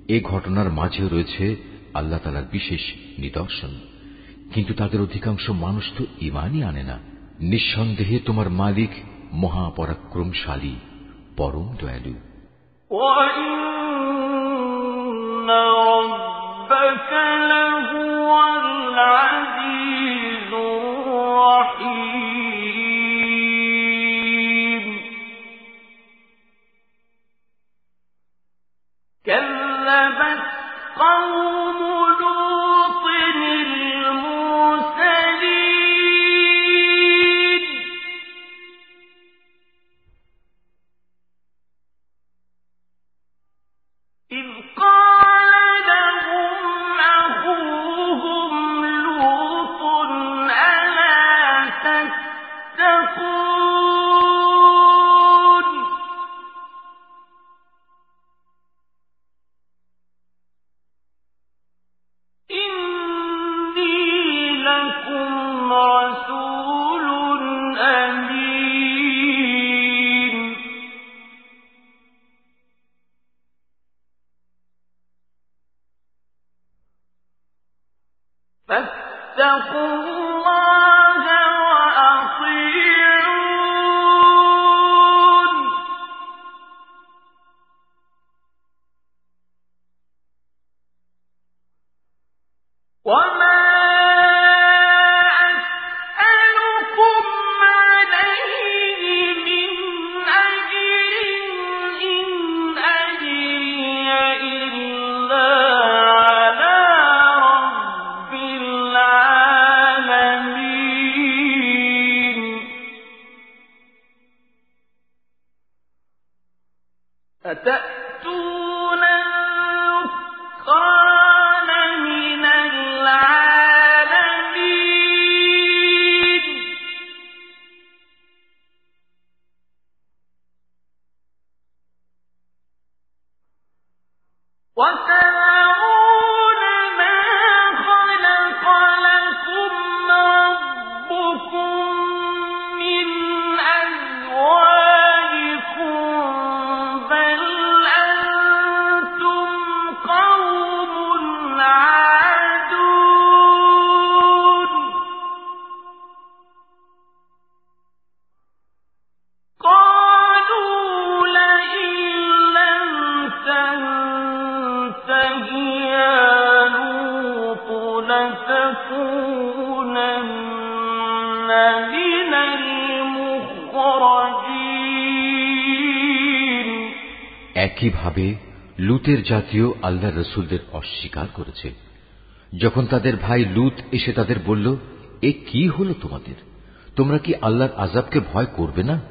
Speaker 1: এ ঘটনার মাঝেও রয়েছে আল্লাহ তালার বিশেষ নিদর্শন কিন্তু তাদের অধিকাংশ মানুষ তো ইমানই আনে না নিঃসন্দেহে তোমার মালিক মহাপরাক্রমশালী পরম দয়ালু
Speaker 2: وإن ربك لهو العزيز فاتقوا الله وأطيعون
Speaker 1: লুতের জাতীয় আল্লাহ রসুলদের অস্বীকার করেছে। যখন তাদের ভাই লুত এসে তাদের বলল, এ কি হলো তোমাদের? তোমরা কি আল্লাহর আজাবকে ভয় করবে না?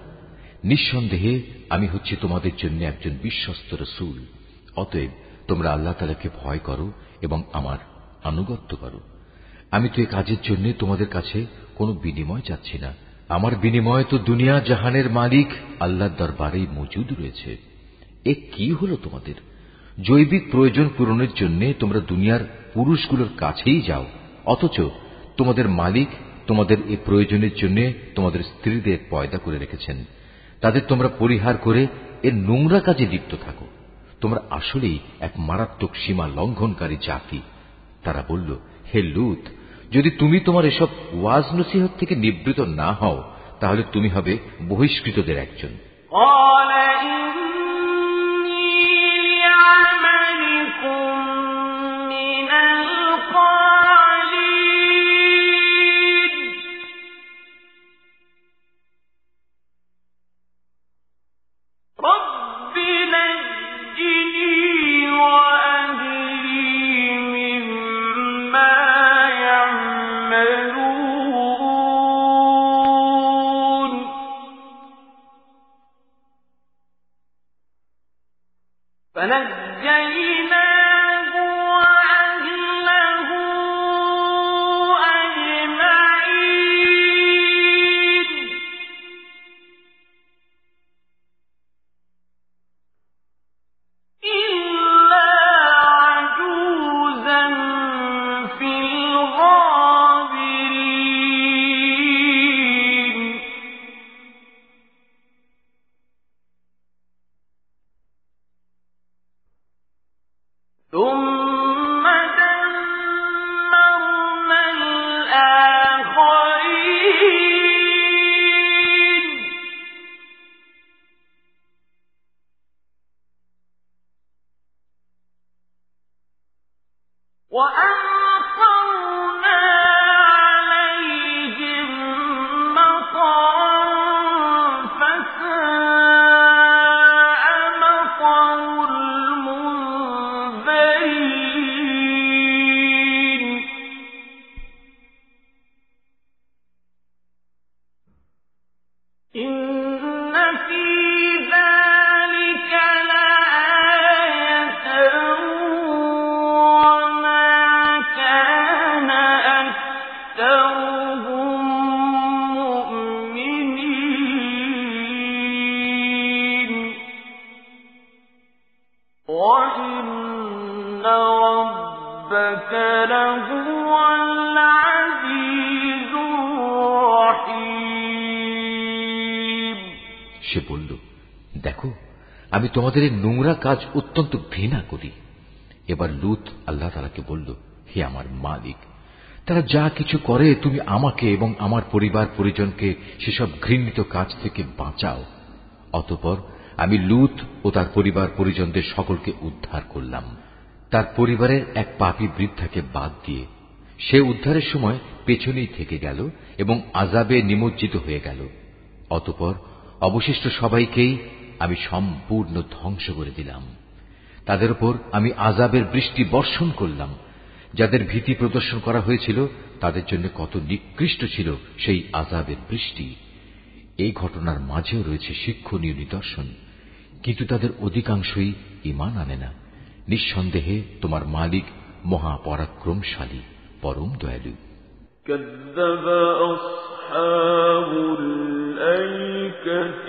Speaker 1: নিঃসন্দেহে আমি হচ্ছি তোমাদের জন্য একজন বিশ্বস্ত রসুল। অতএব তোমরা আল্লাহ তালাকে ভয় করো এবং আমার আনুগত্য করো। আমি তো এ কাজের জন্য তোমাদের কাছে কোনো বিনিময় চাচ্ছি না। আমার বিনিময় তো দুনিয়া জাহানের মালিক আল্লাহর দরবারেই মজুদ রয়েছে। এ কি হলো তোমাদের? জৈবিক প্রয়োজন পূরণের জন্য তোমরা দুনিয়ার পুরুষগুলোর কাছেই যাও, অথচ তোমাদের মালিক তোমাদের এই প্রয়োজনের জন্য তোমাদের স্ত্রীদের পয়দা করে রেখেছেন। তাদের তোমরা পরিহার করে এর নোংরা কাজে লিপ্ত থাকো। তোমরা আসলেই এক মারাত্মক সীমা লঙ্ঘনকারী জাতি। তারা বলল, হে লুত, যদি তুমি তোমার এসব ওয়াজ নসিহত থেকে নিবৃত না হও, তাহলে তুমি হবে বহিষ্কৃতদের একজন। ونجينا আমি তোমাদের এই নোংরা কাজ অত্যন্ত ঘৃণা করি। এবার লুত আল্লাহ তালাকে বলল, হে আমার মালিক, তারা যা কিছু করে তুমি আমাকে এবং আমার পরিবার, পরিজনকে সেসব ঘৃণিত কাজ থেকে বাঁচাও। অতপর আমি লুত ও তার পরিবার, পরিজনদের সকলকে উদ্ধার করলাম। তার পরিবারের এক পাপি বৃদ্ধাকে বাদ দিয়ে সে উদ্ধারের সময় পেছনেই থেকে গেল এবং আজাবে নিমজ্জিত হয়ে গেল। অতপর অবশিষ্ট সবাইকেই আমি সম্পূর্ণ ধ্বংস করে দিলাম তাদের উপর আমি আজাবের বৃষ্টি বর্ষণ করলাম যাদের ভীতি প্রদর্শন করা হয়েছিল তাদের জন্য কত নিকৃষ্ট ছিল সেই আজাবের বৃষ্টি এই ঘটনার মাঝেও রয়েছে শিক্ষণীয় নিদর্শন কিন্তু তাদের অধিকাংশই ইমান আনে না নিঃসন্দেহে তোমার মালিক মহাপরাক্রমশালী পরম দয়ালু
Speaker 2: كذب أصحاب الأيكة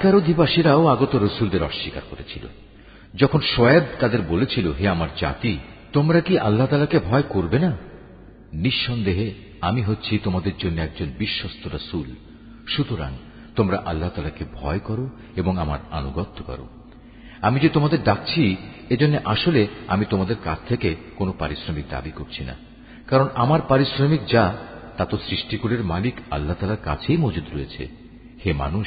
Speaker 1: আইকার অধিবাসীরাও আগত রসুলদের অস্বীকার করেছিল। যখন শোয়েব তাদের বলেছিল, হে আমার জাতি, তোমরা কি আল্লাহ তালাকে ভয় করবে না? নিঃসন্দেহে, আমি হচ্ছি তোমাদের জন্য একজন বিশ্বস্ত রসুল। সুতরাং তোমরা আল্লাহ তালাকে ভয় করো এবং আমার আনুগত্য করো। আমি যে তোমাদের ডাকছি, এজন্য আসলে আমি তোমাদের কাছ থেকে কোনো পারিশ্রমিক দাবি করছি না। কারণ আমার পারিশ্রমিক যা, তা তো সৃষ্টিকুলের মালিক আল্লাহ তালার কাছেই মজুদ রয়েছে। হে মানুষ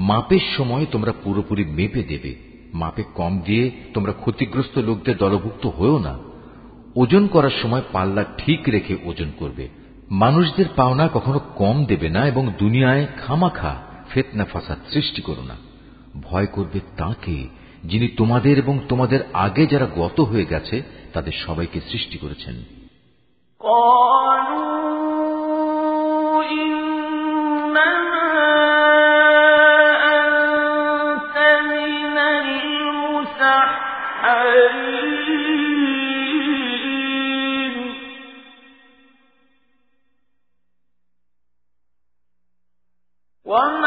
Speaker 1: মাপের সময় তোমরা পুরোপুরি মেপে দেবে মাপে কম দিয়ে তোমরা ক্ষতিগ্রস্ত লোকদের দলভুক্ত হয়েও না ওজন করার সময় পাল্লা ঠিক রেখে ওজন করবে মানুষদের পাওনা কখনো কম দেবে না এবং দুনিয়ায় খামাখা ফেতনা ফাসাদ সৃষ্টি করো না ভয় করবে তাকে যিনি তোমাদের এবং তোমাদের আগে যারা গত হয়ে গেছে তাদের সবাইকে সৃষ্টি করেছেন
Speaker 2: قالوا إنما
Speaker 1: one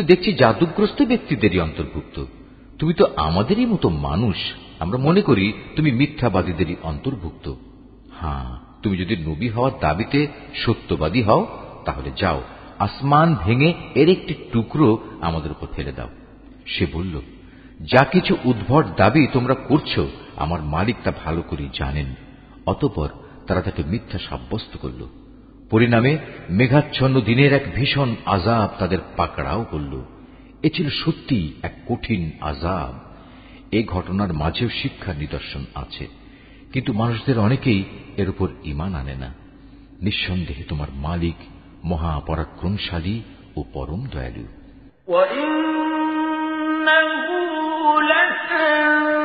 Speaker 1: তো দেখছি জাদুগ্রস্ত ব্যক্তিদেরই অন্তর্ভুক্ত। তুমি তো আমাদেরই মতো মানুষ। আমরা মনে করি তুমি মিথ্যাবাদীদেরই অন্তর্ভুক্ত। হ্যাঁ তুমি যদি নবী হওয়ার দাবিতে সত্যবাদী হও, তাহলে যাও, আসমান ভেঙে এর একটি টুকরো আমাদের উপর ফেলে দাও। সে বলল, যা কিছু উদ্ভট দাবি তোমরা করছ, আমার মালিক তা ভালো করে জানেন। অতপর তারা তাকে মিথ্যা সাব্যস্ত করল। পরিণামে মেঘাচ্ছন্ন দিনের এক ভীষণ আজাব তাদের পাকড়াও করল এ ছিল সত্যি এক কঠিন আজাব এ ঘটনার মাঝেও শিক্ষার নিদর্শন আছে কিন্তু মানুষদের অনেকেই এর উপর ইমান আনে না নিঃসন্দেহে তোমার মালিক মহাপরাক্রমশালী ও পরম দয়ালু
Speaker 2: وإنه لتنزيل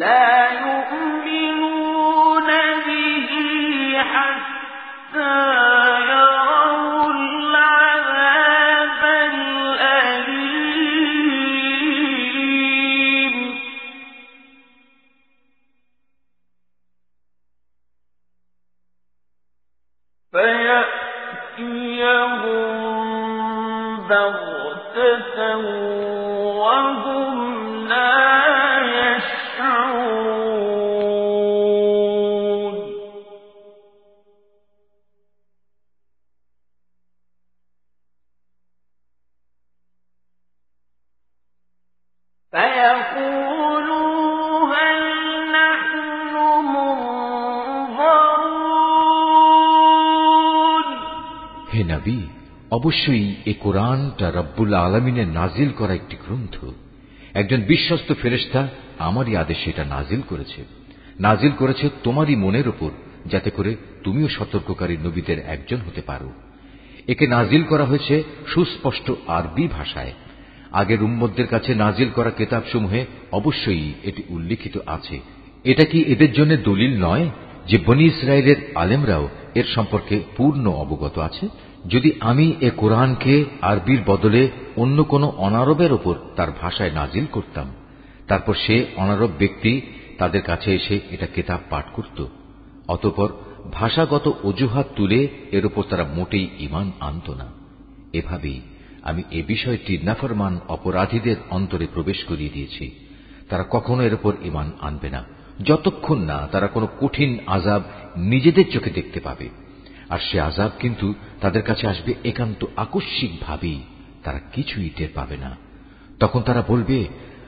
Speaker 2: لا
Speaker 1: অবশ্যই এ কোরআনটা রব্বুল আলমিনের নাজিল করা একটি গ্রন্থ। একজন বিশ্বস্ত ফেরেস্তা আমারই আদেশে এটা নাজিল করেছে। নাজিল করেছে তোমারই মনের ওপর যাতে করে তুমিও সতর্ককারী নবীদের একজন হতে পারো। একে নাজিল করা হয়েছে সুস্পষ্ট আরবি ভাষায়। আগের উম্মদের কাছে নাজিল করা কেতাবসমূহে অবশ্যই এটি উল্লিখিত আছে। এটা কি এদের জন্য দলিল নয় যে বনি ইসরায়েলের আলেমরাও এর সম্পর্কে পূর্ণ অবগত আছে? যদি আমি এ কোরআনকে আরবির বদলে অন্য কোনো অনারবের ওপর তার ভাষায় নাজিল করতাম, তারপর সে অনারব ব্যক্তি তাদের কাছে এসে এটা কেতাব পাঠ করত। অতপর ভাষাগত অজুহাত তুলে এর উপর তারা মোটেই ইমান আনত না। এভাবেই আমি এ বিষয়টি নাফরমান অপরাধীদের অন্তরে প্রবেশ করিয়ে দিয়েছি। তারা কখনো এর উপর ইমান আনবে না। যতক্ষণ না তারা কোনো কঠিন আজাব নিজেদের চোখে দেখতে পাবে। আর সে আজাব কিন্তু তাদের কাছে আসবে একান্ত আকস্মিকভাবেই। তারা কিছুই টের পাবে না। তখন তারা বলবে,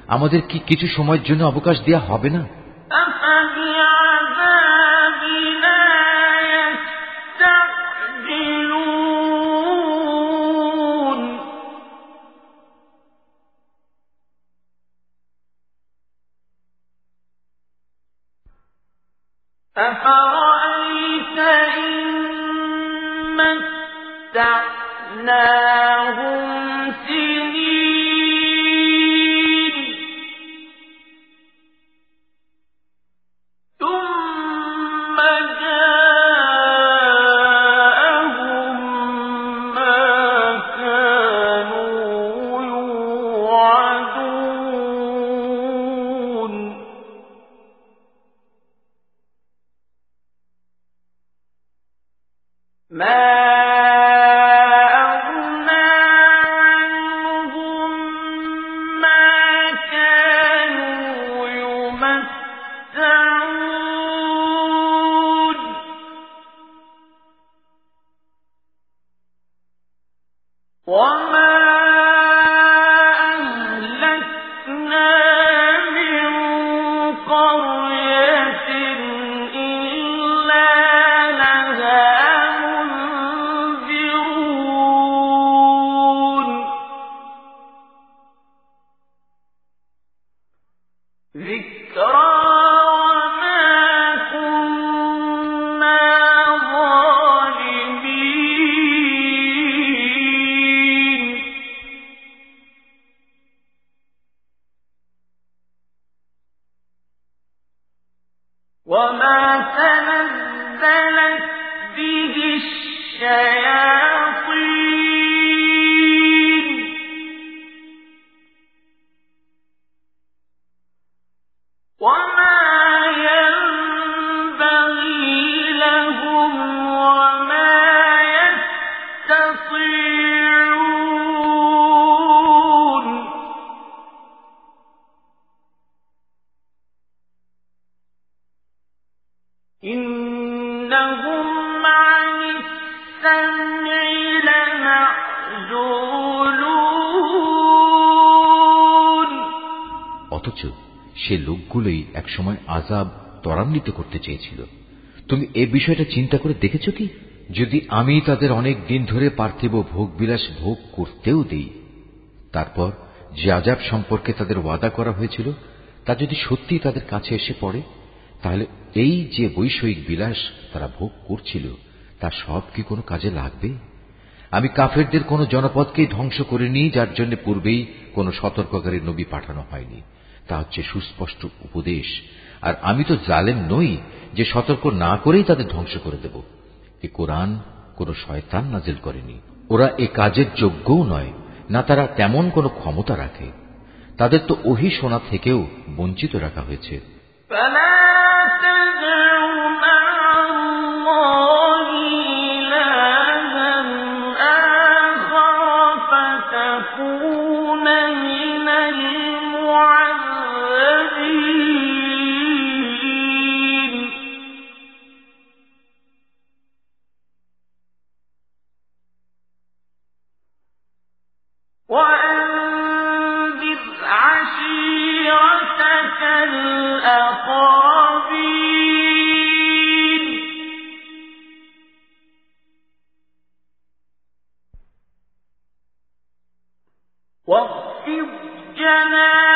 Speaker 1: আমাদের কি কিছু সময়ের জন্য অবকাশ দেয়া হবে না? একসময় আজাব ত্বরান্বিত করতে চেয়েছিল। তুমি এ বিষয়টা চিন্তা করে দেখেছ কি? যদি আমি তাদের অনেক দিন ধরে পার্থিব ভোগবিলাস ভোগ করতেও দেই, তারপর যে আজাব সম্পর্কে তাদের ওয়াদা করা হয়েছিল, তা যদি সত্যি তাদের কাছে এসে পড়ে, তাহলে এই যে বৈষয়িক বিলাস তারা ভোগ করছিল, তা সব কি কোনো কাজে লাগবে? আমি কাফেরদের কোনো জনপদকেই ধ্বংস করিনি, যার জন্য পূর্বেই কোনো সতর্ককারী নবী পাঠানো হয়নি। তা হচ্ছে সুস্পষ্ট উপদেশ আর আমি তো জালেম নই যে সতর্ক না করেই তাদের ধ্বংস করে দেব এ কোরআন কোন শয়তান নাজিল করেনি ওরা এ কাজের যোগ্যও নয় না তারা তেমন কোনো ক্ষমতা রাখে তাদের তো ওহি শোনা থেকেও বঞ্চিত রাখা হয়েছে
Speaker 2: فلا تدع واخفض جناحك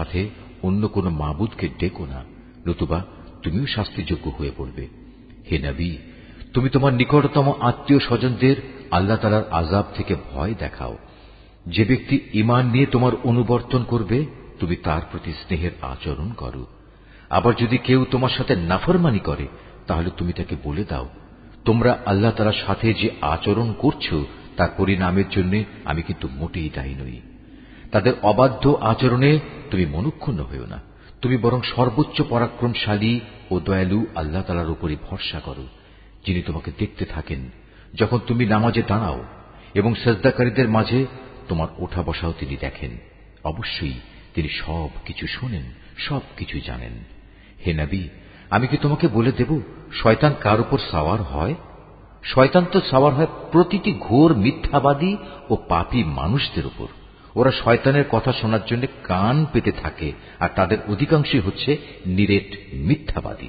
Speaker 1: সাথে অন্য কোন মাবুদকে ডেকো না। নতুবা তুমিও শাস্তিযোগ্য হয়ে পড়বে। হে নবী, তুমি তোমার নিকটতম আত্মীয় স্বজনদের আল্লাহ তালার আজাব থেকে ভয় দেখাও। যে ব্যক্তি ইমান নিয়ে তোমার অনুবর্তন করবে, তুমি তার প্রতি স্নেহের আচরণ করো। আবার যদি কেউ তোমার সাথে নাফরমানি করে, তাহলে তুমি তাকে বলে দাও, তোমরা আল্লাহ তালার সাথে যে আচরণ করছ, তার পরিণামের জন্য আমি কিন্তু মোটেই দায়ী নই। তাদের অবাধ্য আচরণে তুমি মনুক্ষুণ্ণ হইও না। তুমি বরং সর্বোচ্চ পরাক্রমশালী ও দয়ালু আল্লাহ তালার উপরই ভরসা করো, যিনি তোমাকে দেখতে থাকেন। যখন তুমি নামাজে দাঁড়াও এবং সেজদাকারীদের মাঝে তোমার ওঠা বসাও তিনি দেখেন, অবশ্যই তিনি সব কিছু শোনেন, সব কিছু জানেন। হে নবী, আমি কি তোমাকে বলে দেব, শয়তান কার উপর সাওয়ার হয়? শয়তান তো সাওয়ার হয় প্রতিটি ঘোর মিথ্যাবাদী ও পাপী মানুষদের উপর। ওরা শয়তানের কথা শোনার জন্য কান পেতে থাকে, আর তাদের অধিকাংশই হচ্ছে নিরেট মিথ্যাবাদী।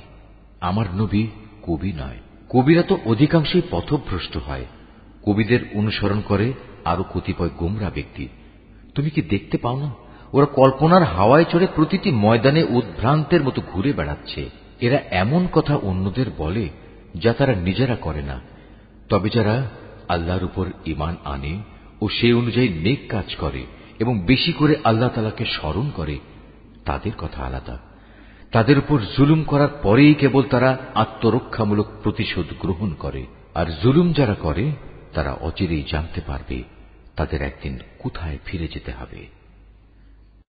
Speaker 1: আমার নবী কবি নয়। কবিরা তো অধিকাংশই পথভ্রষ্ট হয়। কবিদের অনুসরণ করে আরও কতিপয় গোমরা ব্যক্তি। তুমি কি দেখতে পাও না? ওরা কল্পনার হাওয়ায় চড়ে প্রতিটি ময়দানে উদ্ভ্রান্তের মতো ঘুরে বেড়াচ্ছে। এরা এমন কথা অন্যদের বলে যা তারা নিজেরা করে না। তবে যারা আল্লাহর উপর ইমান আনে ও সে অনুযায়ী নেক কাজ করে এবং বেশি করে আল্লাহ তালাকে স্মরণ করে, তাদের কথা আলাদা। তাদের উপর জুলুম করার পরেই কেবল তারা আত্মরক্ষামূলক প্রতিশোধ গ্রহণ করে, আর জুলুম যারা করে, তারা অচিরেই জানতে পারবে তাদের একদিন কোথায় ফিরে যেতে হবে।